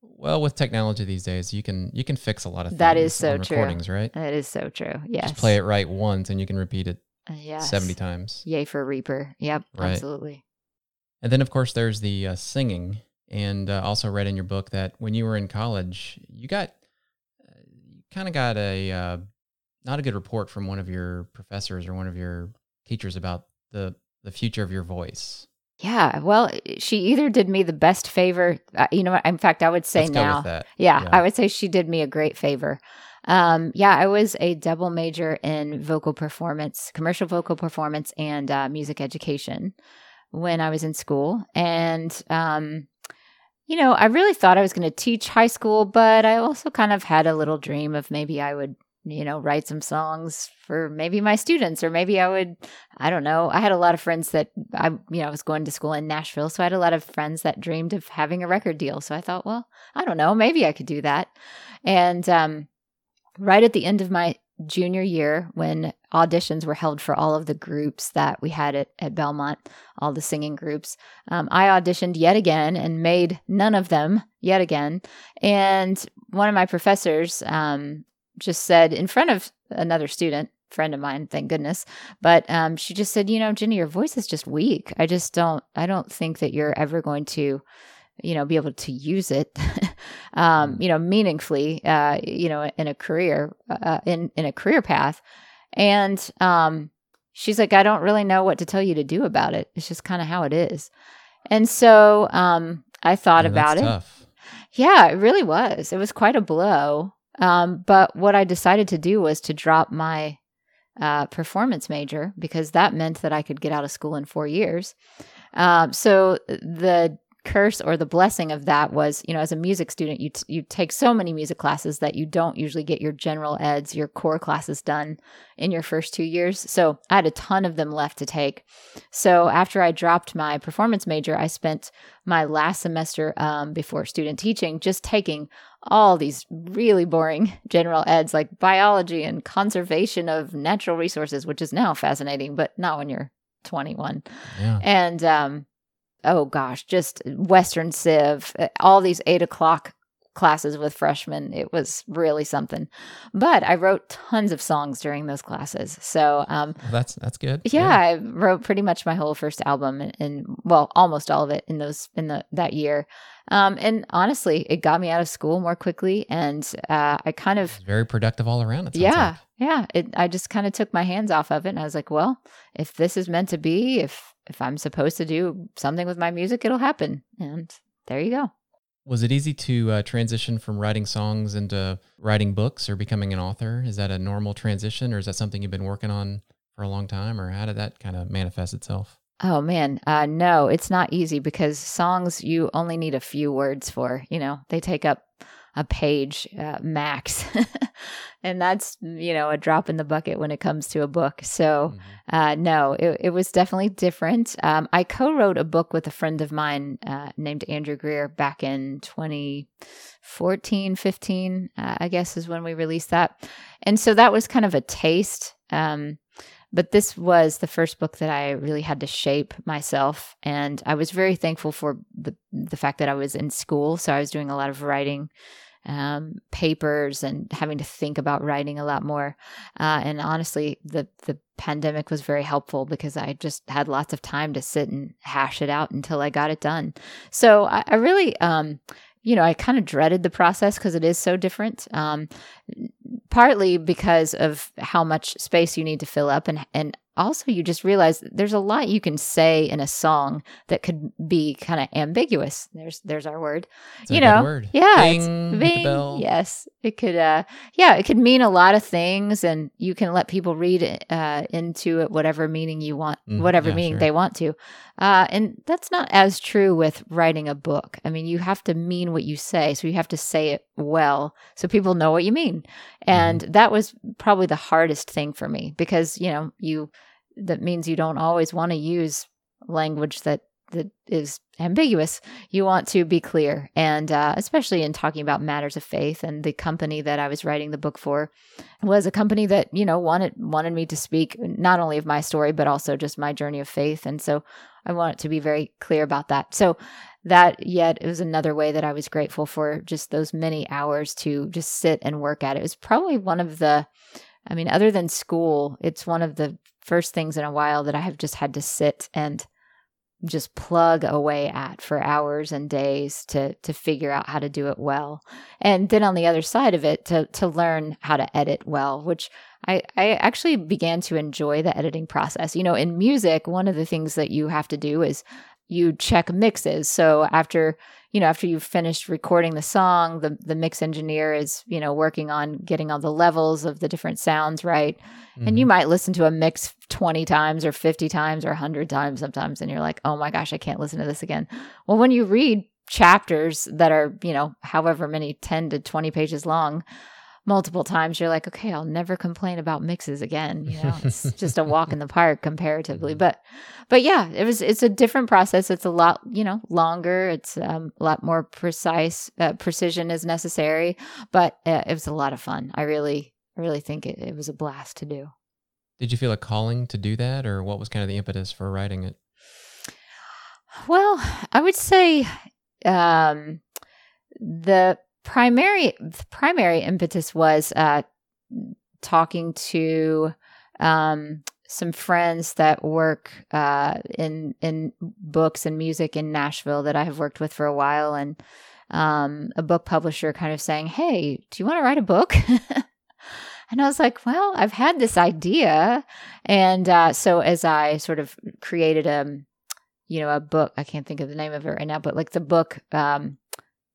Well, with technology these days, you can you can fix a lot of things. That is so true. Recordings, right? That is so true. Yes. Just play it right once, and you can repeat it. Uh, yes. seventy times. Yay for Reaper! Yep, right. absolutely. And then, of course, there's the uh, singing. And uh, also read in your book that when you were in college, you got uh, you kind of got a uh, not a good report from one of your professors or one of your teachers about the the future of your voice. Yeah, well, she either did me the best favor, uh, you know. In fact, I would say Let's now, yeah, yeah, I would say she did me a great favor. Um, yeah, I was a double major in vocal performance, commercial vocal performance, and uh, music education when I was in school. And, um, you know, I really thought I was going to teach high school, but I also kind of had a little dream of maybe I would, you know, write some songs for maybe my students, or maybe I would, I don't know. I had a lot of friends that I, you know, I was going to school in Nashville. So I had a lot of friends that dreamed of having a record deal. So I thought, well, I don't know, maybe I could do that. And, um, right at the end of my junior year when auditions were held for all of the groups that we had at, at Belmont, all the singing groups. Um, I auditioned yet again and made none of them yet again. And one of my professors um, just said in front of another student, friend of mine, thank goodness. But um, she just said, you know, Ginny, your voice is just weak. I just don't, I don't think that you're ever going to you know, be able to use it, um, mm. you know, meaningfully, uh, you know, in a career, uh, in in a career path. And um, she's like, I don't really know what to tell you to do about it. It's just kind of how it is. And so um, I thought yeah, about it. Tough. Yeah, it really was. It was quite a blow. Um, but what I decided to do was to drop my uh, performance major because that meant that I could get out of school in four years. Uh, so the curse or the blessing of that was, you know, as a music student, you t- you take so many music classes that you don't usually get your general eds, your core classes done in your first two years. So I had a ton of them left to take. So after I dropped my performance major, I spent my last semester um, before student teaching just taking all these really boring general eds like biology and conservation of natural resources, which is now fascinating, but not when you're 21. Yeah. And um, oh gosh, just Western Civ, uh, all these eight o'clock classes with freshmen. It was really something. But I wrote tons of songs during those classes. So um, well, that's that's good. Yeah, yeah, I wrote pretty much my whole first album and well, almost all of it in those in the that year. Um, and honestly, it got me out of school more quickly, and uh, I kind of very productive all around. yeah, like. yeah. It, I just kind of took my hands off of it, and I was like, well, if this is meant to be, if if I'm supposed to do something with my music, it'll happen. And there you go. Was it easy to uh, transition from writing songs into writing books or becoming an author? Is that a normal transition, or is that something you've been working on for a long time, or how did that kind of manifest itself? Oh man, uh, no, it's not easy because songs you only need a few words for. You know, they take up a page uh, max, and that's you know a drop in the bucket when it comes to a book. So, mm-hmm. uh, no, it, it, was definitely different. Um, I co-wrote a book with a friend of mine uh, named Andrew Greer back in 2014, 15, uh, I guess is when we released that, and so that was kind of a taste. Um, but this was the first book that I really had to shape myself. And I was very thankful for the, the fact that I was in school. So I was doing a lot of writing um, papers and having to think about writing a lot more. Uh, and honestly, the, the pandemic was very helpful because I just had lots of time to sit and hash it out until I got it done. So I, I really, um, you know, I kind of dreaded the process because it is so different. Um, partly because of how much space you need to fill up and and also you just realize there's a lot you can say in a song that could be kind of ambiguous. There's there's our word. It's you know? word. yeah bing, bing. yes. It could uh yeah it could mean a lot of things and you can let people read uh into it whatever meaning you want mm, whatever yeah, meaning sure. they want to. Uh and that's not as true with writing a book. I mean you have to mean what you say so you have to say it well so people know what you mean and mm-hmm. that was probably the hardest thing for me because you know you that means you don't always want to use language that that is ambiguous. You want to be clear, and uh, especially in talking about matters of faith. And the company that I was writing the book for was a company that you know wanted wanted me to speak not only of my story but also just my journey of faith. And so I wanted to be very clear about that. So that yet it was another way that I was grateful for just those many hours to just sit and work at it. It was probably one of the I mean, other than school, it's one of the first things in a while that I have just had to sit and just plug away at for hours and days to to figure out how to do it well. And then on the other side of it to to learn how to edit well, which I, I actually began to enjoy the editing process. You know, in music, one of the things that you have to do is you check mixes. So after you know after you've finished recording the song, the the mix engineer is you know working on getting all the levels of the different sounds right, mm-hmm. and you mm-hmm. might listen to a mix twenty times or fifty times or hundred times sometimes, and you're like, oh my gosh, I can't listen to this again. Well, when you read chapters that are you know however many ten to twenty pages long multiple times you're like okay i'll never complain about mixes again you know? It's just a walk in the park comparatively mm-hmm. but but yeah it was it's a different process. It's a lot you know longer. It's um, a lot more precise uh, precision is necessary but uh, it was a lot of fun. I really really think it, it was a blast to do. Did you feel a calling to do that or what was kind of the impetus for writing it? Well i would say um the primary primary impetus was uh, talking to um, some friends that work uh, in in books and music in Nashville that I have worked with for a while, and um, a book publisher kind of saying, "Hey, do you want to write a book?" and I was like, "Well, I've had this idea," and uh, so as I sort of created a, you know, a book. I can't think of the name of it right now, but like the book. Um,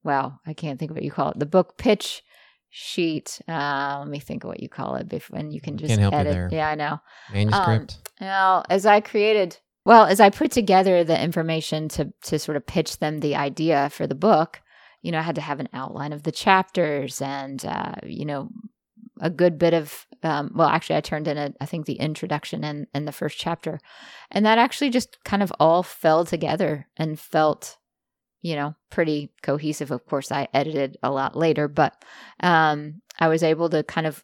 well, I can't think of what you call it. The book pitch sheet. Uh, let me think of what you call it before, and you can just edit. Yeah, I know. Manuscript. Um, now, as I created, well, as I put together the information to to sort of pitch them the idea for the book, you know, I had to have an outline of the chapters and uh, you know a good bit of um, well actually i turned in a, I think the introduction and, and the first chapter and that actually just kind of all fell together and felt you know, pretty cohesive. Of course, I edited a lot later, but um, I was able to kind of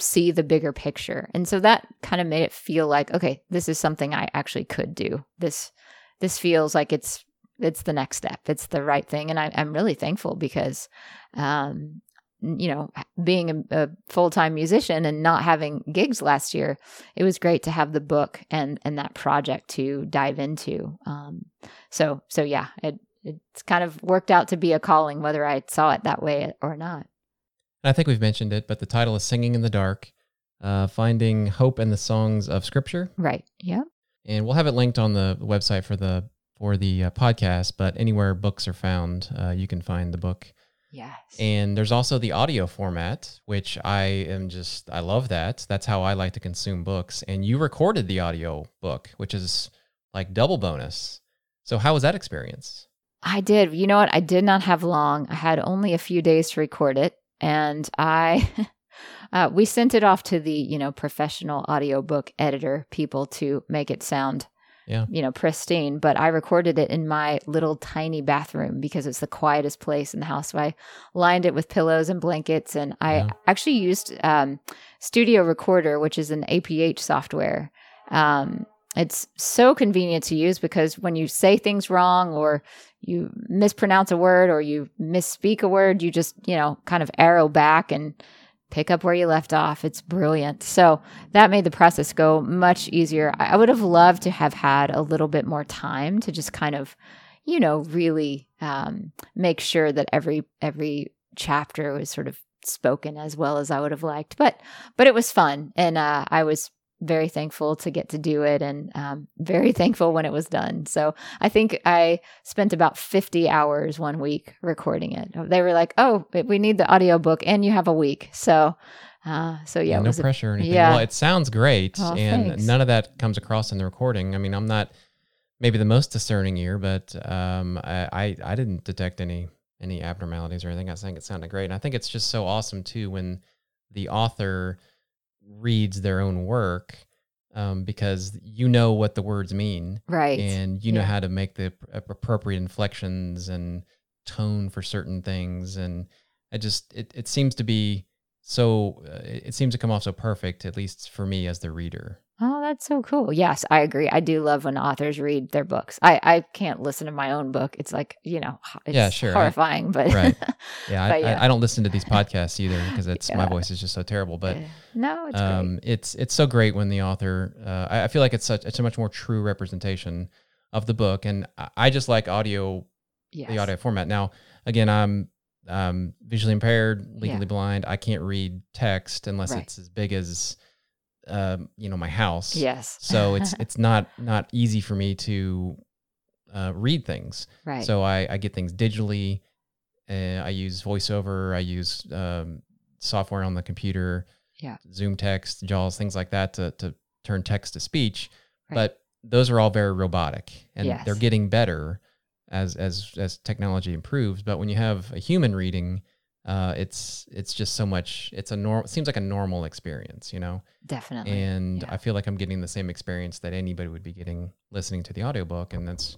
see the bigger picture. And so that kind of made it feel like, okay, this is something I actually could do. This this feels like it's it's the next step. It's the right thing, and I, I'm really thankful because, um, you know, being a, a full time musician and not having gigs last year, it was great to have the book and and that project to dive into. Um, so so yeah, it it's kind of worked out to be a calling, whether I saw it that way or not. I think we've mentioned it, but the title is "Singing in the Dark." Uh, finding hope in the songs of Scripture. Right. Yeah. And we'll have it linked on the website for the for the uh, podcast. But anywhere books are found, uh, you can find the book. Yes. And there's also the audio format, which I am just I love that. That's how I like to consume books. And you recorded the audio book, which is like double bonus. So how was that experience? I did. You know what? I did not have long. I had only a few days to record it, and I Uh, we sent it off to the you know professional audiobook editor people to make it sound yeah. you know pristine but i recorded it in my little tiny bathroom because it's the quietest place in the house so i lined it with pillows and blankets and i Yeah. actually used um, studio recorder which is an aph software um, it's so convenient to use because when you say things wrong or you mispronounce a word or you misspeak a word you just you know kind of arrow back and pick up where you left off. It's brilliant. So that made the process go much easier. I would have loved to have had a little bit more time to just kind of, you know, really um, make sure that every every chapter was sort of spoken as well as I would have liked. But but it was fun, and uh, I was very thankful to get to do it, and um, very thankful when it was done. So I think I spent about 50 hours one week recording it. They were like, "Oh, we need the audiobook and you have a week." So uh so yeah, it no was a- pressure or anything. yeah. Well, it sounds great, Oh, and thanks. none of that comes across in the recording. I mean, I'm not maybe the most discerning ear, but um, I, I I didn't detect any any abnormalities or anything. I think it sounded great, and I think it's just so awesome too when the author reads their own work um, because you know what the words mean right. and you know Yeah. how to make the appropriate inflections and tone for certain things and it just it, it seems to be so uh, it seems to come off so perfect at least for me as the reader Oh, that's so cool. Yes, I agree. I do love when authors read their books. I, I can't listen to my own book. It's like, you know, it's Yeah, sure. I- horrifying, but right. yeah, I, yeah. I, I don't listen to these podcasts either because it's my voice is just so terrible but no, it's great. um, it's it's so great when the author. Uh, I, I feel like it's such it's a much more true representation of the book, and I, I just like audio Yes. the audio format. Now, again, I'm um, visually impaired, legally Yeah. blind. I can't read text unless Right. it's as big as um, you know my house. Yes. So it's it's not not easy for me to uh, read things. right. So I, I get things digitally. Uh, I use VoiceOver. I use um, software on the computer. Yeah. ZoomText, JAWS, things like that to to turn text to speech. Right. But those are all very robotic, and Yes. they're getting better as as as technology improves. But when you have a human reading, uh, it's it's just so much. It's a normal. Seems like a normal experience, you know. Definitely. And yeah. I feel like I'm getting the same experience that anybody would be getting listening to the audiobook, and that's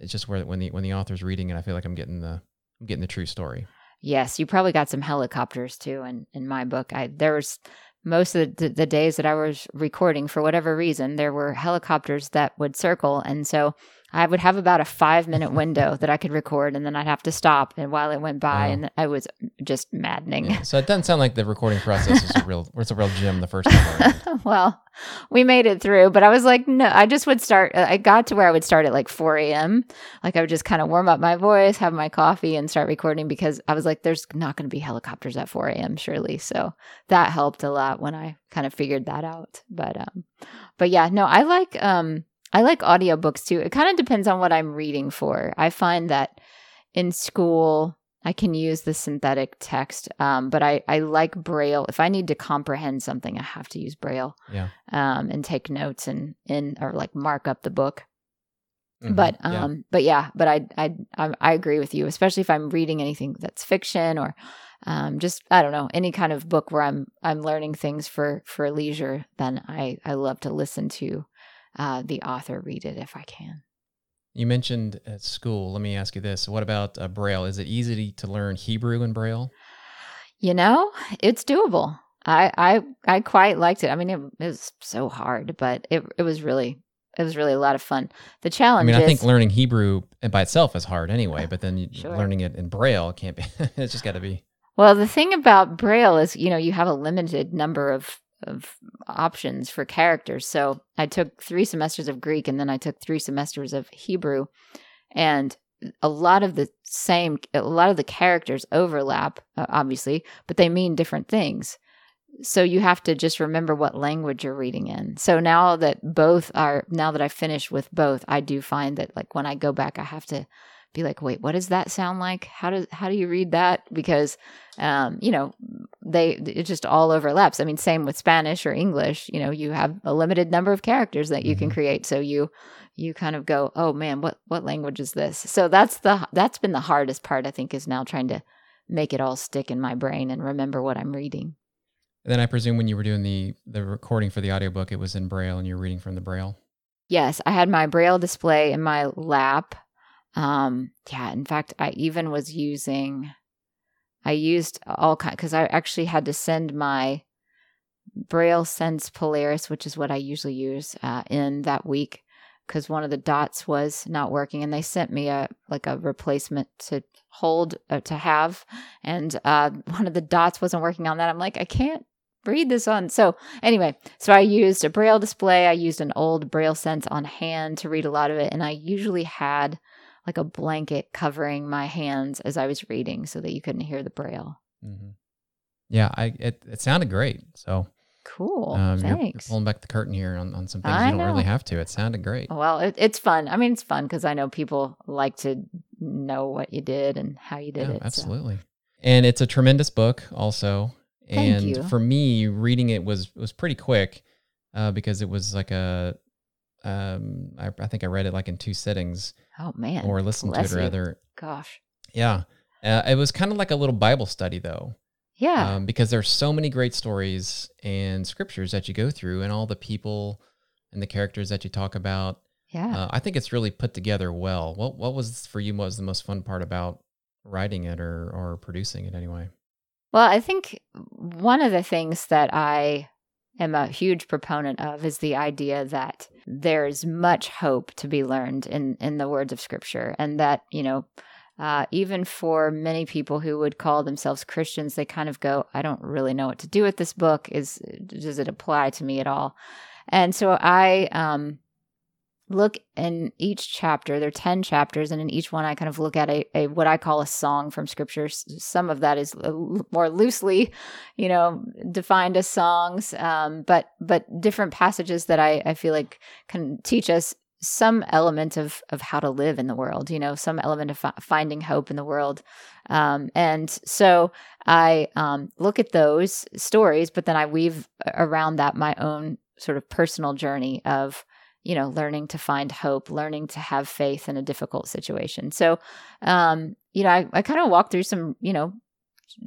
it's just where when the when the author's reading it, I feel like I'm getting the I'm getting the true story. Yes, you probably got some helicopters too. And in my book, I there was most of the, the days that I was recording for whatever reason, there were helicopters that would circle, and so I would have about a five minute window that I could record, and then I'd have to stop. And while it went by, Wow. and I was just maddening. Yeah. So it doesn't sound like the recording process is a real it's a real gym the first time well, we made it through, but I was like, no, I just would start. uh, I got to where I would start at like 4 a.m. Like I would just kind of warm up my voice, have my coffee, and start recording because I was like, there's not going to be helicopters at 4 a.m. surely. So that helped a lot when I kind of figured that out. But, um, but yeah, no, I like, um, I like audiobooks too. It kind of depends on what I'm reading for. I find that in school, I can use the synthetic text, um, but I, I like Braille. If I need to comprehend something, I have to use Braille Yeah. um, and take notes and, and or like mark up the book. Mhm. But Yeah. um, but yeah, but I, I I I agree with you, especially if I'm reading anything that's fiction or um, just I don't know any kind of book where I'm I'm learning things for for leisure. Then I I love to listen to uh, the author read it if I can. you mentioned at school. Let me ask you this: What about uh, Braille? Is it easy to learn Hebrew in Braille? You know, it's doable. I I I quite liked it. I mean, it, it was so hard, but it it was really it was really a lot of fun. The challenge. I mean, is I think learning Hebrew by itself is hard anyway, but then Sure. learning it in Braille can't be. it's just got to be. Well, the thing about Braille is, you know, you have a limited number of of options for characters. So I took three semesters of Greek and then I took three semesters of Hebrew, and a lot of the same, a lot of the characters overlap, uh, obviously, but they mean different things. So you have to just remember what language you're reading in. So now that both are, now that I finished with both, I do find that like when I go back, I have to be like, wait, what does that sound like? How does how do you read that? Because um, you know, they it just all overlaps. I mean, same with Spanish or English. You know, you have a limited number of characters that you can Mhm. create. So you you kind of go, oh man, what what language is this? So that's the that's been the hardest part. I think is now trying to make it all stick in my brain and remember what I'm reading. And then I presume when you were doing the the recording for the audiobook, it was in Braille and you're reading from the Braille. Yes, I had my braille display in my lap. Um, yeah, in fact, I even was using, I used all kind because I actually had to send my BrailleSense Polaris, which is what I usually use, uh, in that week because one of the dots was not working, and they sent me a like a replacement to hold uh, to have, and uh, one of the dots wasn't working on that. I'm like, I can't read this on. So anyway, so I used a braille display. I used an old BrailleSense OnHand to read a lot of it, and I usually had like a blanket covering my hands as I was reading, so that you couldn't hear the braille. hmm Yeah, I it, it sounded great. So Cool. um, you're, you're Thanks. pulling back the curtain here on, on some things I you don't really have to. It sounded great. Well, it, it's fun. I mean, it's fun because I know people like to know what you did and how you did Yeah, it. so. absolutely. And it's a tremendous book, also. Thank and you. for me, reading it was was pretty quick uh, because it was like a. Um, I, I think I read it like in two sittings, Oh man. or listened bless to it you. rather. Gosh. Yeah, uh, it was kind of like a little Bible study though, Yeah. um, because there's so many great stories and scriptures that you go through, and all the people and the characters that you talk about. yeah. Uh, I think it's really put together well. What what was for you? What was the most fun part about writing it or or producing it anyway? Well, I think one of the things that I am a huge proponent of is the idea that there's much hope to be learned in in the words of Scripture, and that you know. Uh, even for many people who would call themselves Christians, they kind of go, "I don't really know what to do with this book. Is does it apply to me at all?" And so I um, look in each chapter. There are ten chapters, and in each one, I kind of look at a, a what I call a song from Scripture. Some of that is l- more loosely, you know, defined as songs, um, but but different passages that I, I feel like can teach us some element of of how to live in the world. You know, some element of fi- finding hope in the world. Um, and so I um, look at those stories, but then I weave around that my own sort of personal journey of you know learning to find hope learning to have faith in a difficult situation. So um you know i, I kind of walk through some you know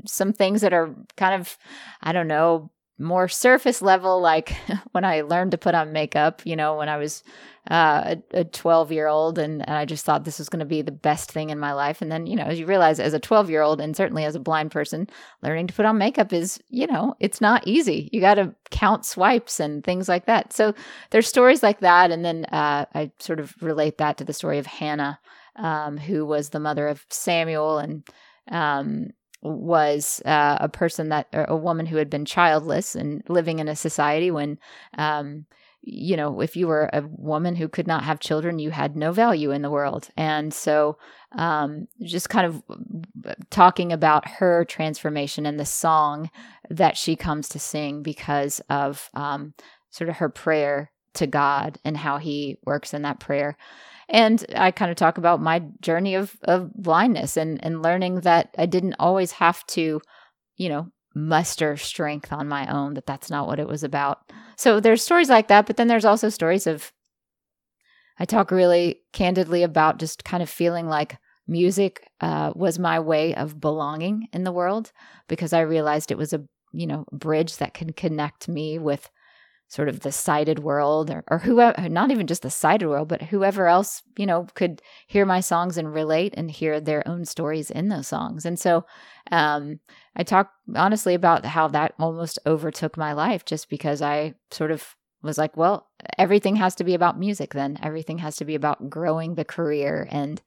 some things that are kind of i don't know more surface level like when i learned to put on makeup you know when i was uh, a 12 year old and, and i just thought this was going to be the best thing in my life. And then you know as you realize as a 12 year old and certainly as a blind person learning to put on makeup is you know it's not easy. You got to count swipes and things like that. So there's stories like that. And then uh, i sort of relate that to the story of hannah um, who was the mother of samuel. And um, was uh, a person that a woman who had been childless and living in a society when um, you know if you were a woman who could not have children you had no value in the world and so um, just kind of talking about her transformation and the song that she comes to sing because of um, sort of her prayer to God and how he works in that prayer. And I kind of talk about my journey of, of blindness and, and learning that I didn't always have to, you know, muster strength on my own, that that's not what it was about. So there's stories like that, but then there's also stories of, I talk really candidly about just kind of feeling like music uh, was my way of belonging in the world because I realized it was a, you know, bridge that can connect me with sort of the sighted world or, or whoever not even just the sighted world but whoever else you know could hear my songs and relate and hear their own stories in those songs and so um, i talk honestly about how that almost overtook my life just because i sort of was like, well, everything has to be about music then. Everything has to be about growing the career and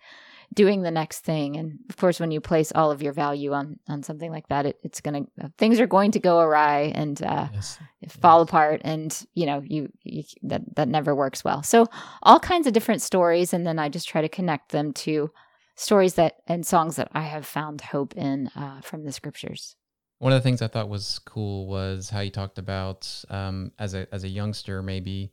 doing the next thing. And of course, when you place all of your value on on something like that, it, it's gonna things are going to go awry and uh, yes. fall yes. apart, and you know you, you that that never works well. So all kinds of different stories, and then I just try to connect them to stories that and songs that I have found hope in uh, from the scriptures. One of the things I thought was cool was how you talked about um, as a as a youngster maybe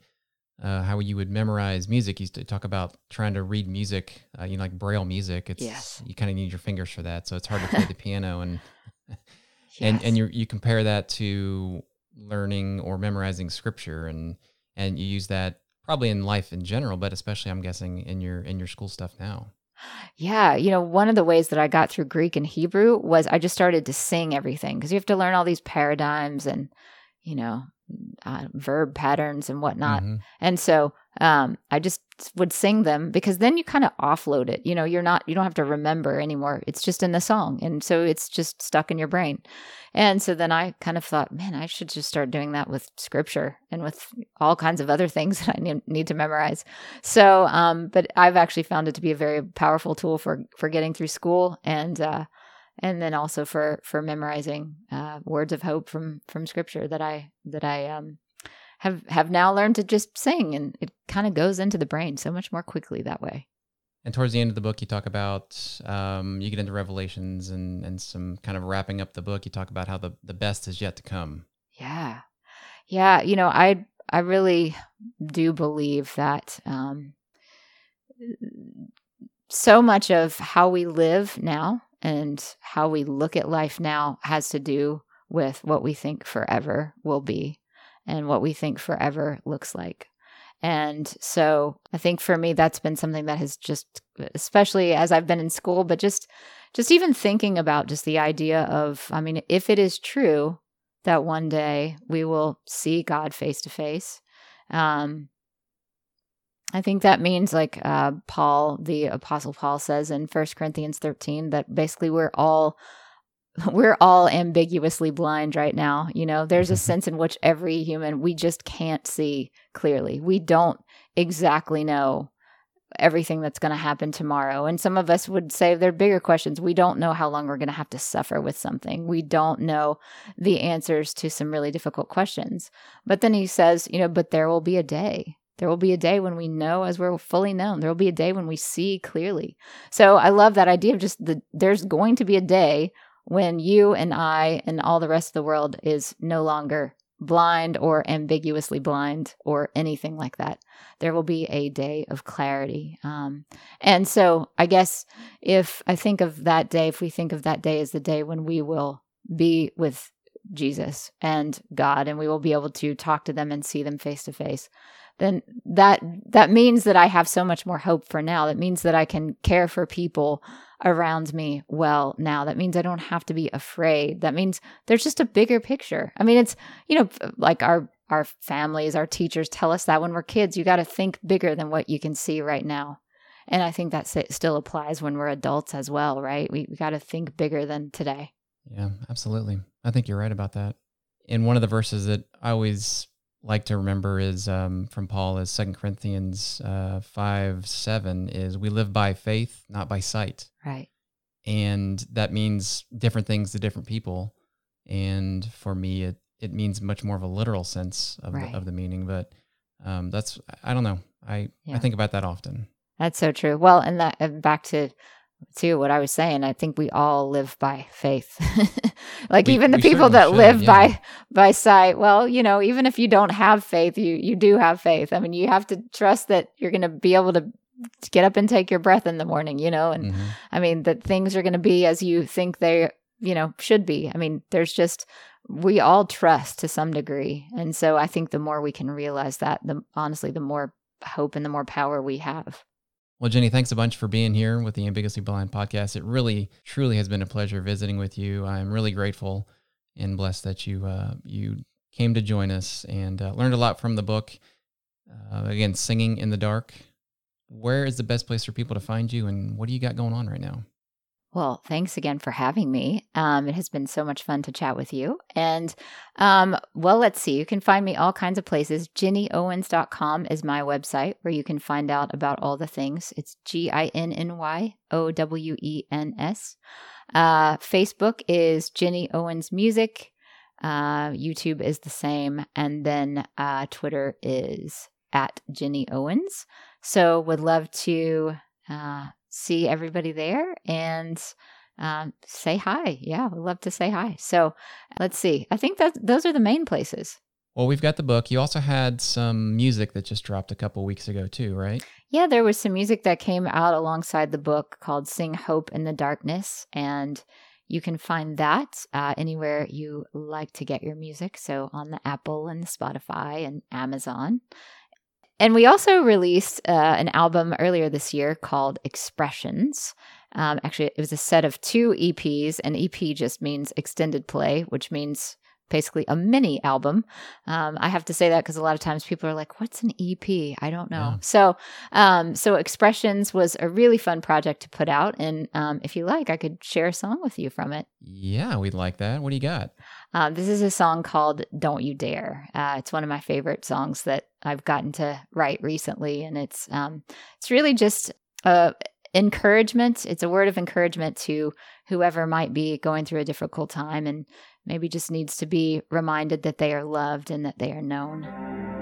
uh, how you would memorize music. You used to talk about trying to read music, uh, you know, like braille music. It's yes. you kind of need your fingers for that, so it's hard to play the piano and yes. and and you you compare that to learning or memorizing scripture and and you use that probably in life in general, but especially I'm guessing in your in your school stuff now. Yeah, you know, one of the ways that I got through Greek and Hebrew was I just started to sing everything because you have to learn all these paradigms and, you know, uh, verb patterns and whatnot. Mm-hmm. And so um, I just would sing them because then you kind of offload it. You know, you're not, you don't have to remember anymore. It's just in the song. And so it's just stuck in your brain. And so then I kind of thought, man, I should just start doing that with scripture and with all kinds of other things that I need, need to memorize. So, um, but I've actually found it to be a very powerful tool for, for getting through school and, uh, and then also for for memorizing uh, words of hope from from scripture that I that I um, have have now learned to just sing, and it kind of goes into the brain so much more quickly that way. And towards the end of the book, you talk about um, you get into Revelations and and some kind of wrapping up the book. You talk about how the the best is yet to come. Yeah, yeah. You know, I I really do believe that. Um, so much of how we live now and how we look at life now has to do with what we think forever will be and what we think forever looks like. And so I think for me that's been something that has just especially as I've been in school but just just even thinking about just the idea of I mean if it is true that one day we will see God face to face um I think that means like uh, Paul, the apostle Paul says in First Corinthians 13 that basically we're all we're all ambiguously blind right now. You know, there's a sense in which every human we just can't see clearly. We don't exactly know everything that's going to happen tomorrow. And some of us would say they're bigger questions. We don't know how long we're going to have to suffer with something. We don't know the answers to some really difficult questions. But then he says, you know, but there will be a day there will be a day when we know as we're fully known. There will be a day when we see clearly. So I love that idea of just the there's going to be a day when you and I and all the rest of the world is no longer blind or ambiguously blind or anything like that. There will be a day of clarity. Um, and so I guess if I think of that day, if we think of that day as the day when we will be with Jesus and God and we will be able to talk to them and see them face to face then that that means that I have so much more hope for now. That means that I can care for people around me well now. That means I don't have to be afraid. That means there's just a bigger picture. I mean, it's you know like our our families, our teachers tell us that when we're kids, you got to think bigger than what you can see right now. And I think that still applies when we're adults as well, right? We, we got to think bigger than today. Yeah, absolutely. I think you're right about that. In one of the verses that I always like to remember is um, from Paul is Second Corinthians uh, five seven is we live by faith, not by sight. Right. And that means different things to different people. And for me, it it means much more of a literal sense of right. the, of the meaning. But um, that's I don't know. I yeah. I think about that often. That's so true. Well, and that back to to what I was saying, I think we all live by faith. like we, even the people that should, live yeah. by by sight, well, you know, even if you don't have faith, you you do have faith. I mean, you have to trust that you're going to be able to get up and take your breath in the morning, you know, and mm-hmm. I mean that things are going to be as you think they, you know, should be. I mean, there's just we all trust to some degree. And so I think the more we can realize that, the honestly the more hope and the more power we have. Well, Ginny, thanks a bunch for being here with the Ambiguously Blind podcast. It really, truly has been a pleasure visiting with you. I'm really grateful and blessed that you uh, you came to join us and uh, learned a lot from the book. Uh, again, singing in the dark. Where is the best place for people to find you, and what do you got going on right now? Well, thanks again for having me. Um, it has been so much fun to chat with you. And, um, well, let's see. You can find me all kinds of places. GinnyOwens.com is my website where you can find out about all the things. It's G I N N Y O W E N S. Uh, Facebook is Ginny Owens Music. Uh, YouTube is the same. And then uh, Twitter is at Ginny Owens. So, would love to uh, see everybody there and um, say hi. Yeah, we'd love to say hi. So let's see. I think that those are the main places. Well, we've got the book. You also had some music that just dropped a couple weeks ago, too, right? Yeah, there was some music that came out alongside the book called Sing Hope in the Darkness. And you can find that uh, anywhere you like to get your music. So on the Apple and the Spotify and Amazon. And we also released uh, an album earlier this year called Expressions. Um, actually, it was a set of two EPs. An EP just means extended play, which means basically a mini album. Um, I have to say that because a lot of times people are like, "What's an EP?" I don't know. Yeah. So, um, so Expressions was a really fun project to put out, and um, if you like, I could share a song with you from it. Yeah, we'd like that. What do you got? Um, this is a song called "Don't You Dare." Uh, it's one of my favorite songs that I've gotten to write recently, and it's um, it's really just a encouragement. It's a word of encouragement to whoever might be going through a difficult time and maybe just needs to be reminded that they are loved and that they are known.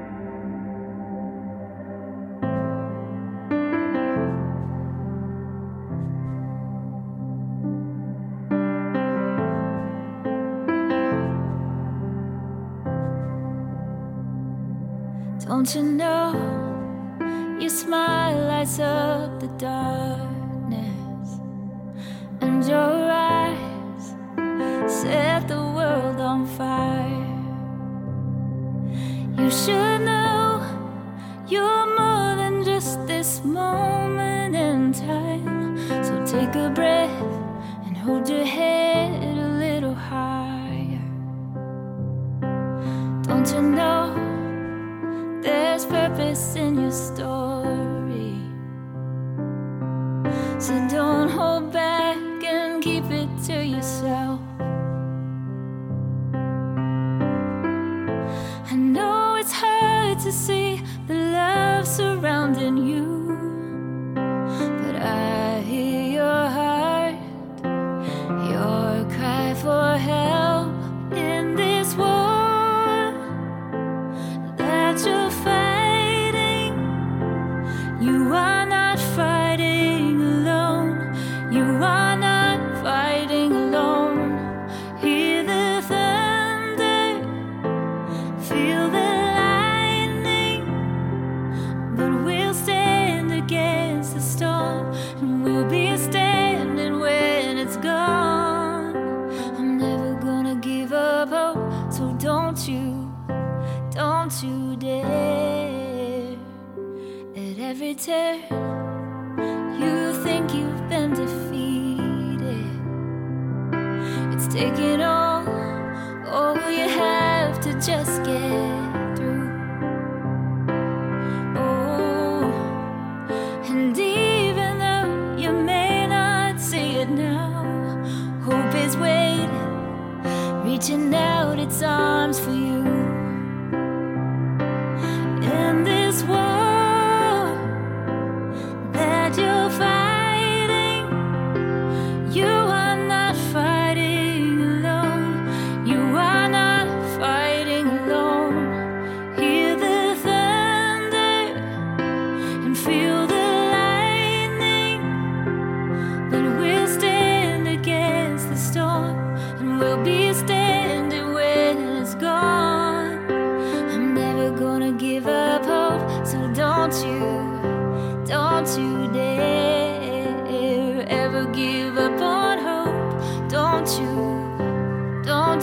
Don't you know your smile lights up the darkness and your eyes set the world on fire? You should know you're more than just this moment in time. So take a breath and hold your head a little higher. Don't you know? There's purpose in your story. So don't hold back and keep it to yourself. I know it's hard to see the love surrounding you.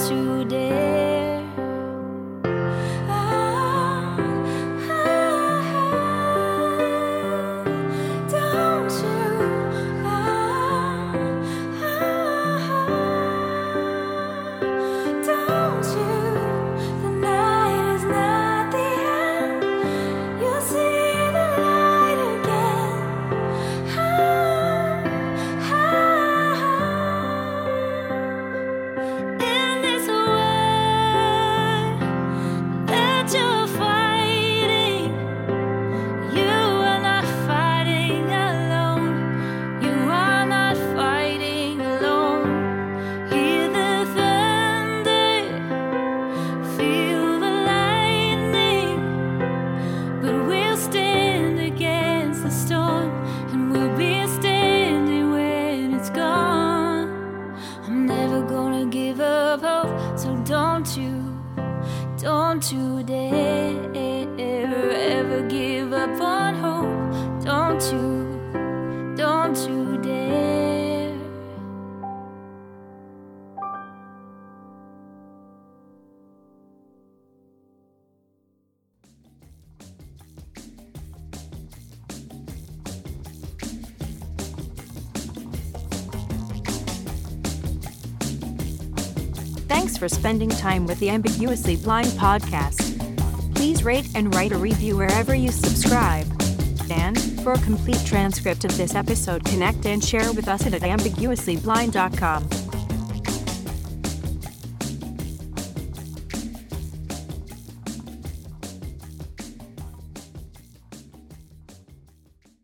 You, dare. Spending time with the Ambiguously Blind podcast. Please rate and write a review wherever you subscribe. And for a complete transcript of this episode, connect and share with us at ambiguouslyblind.com.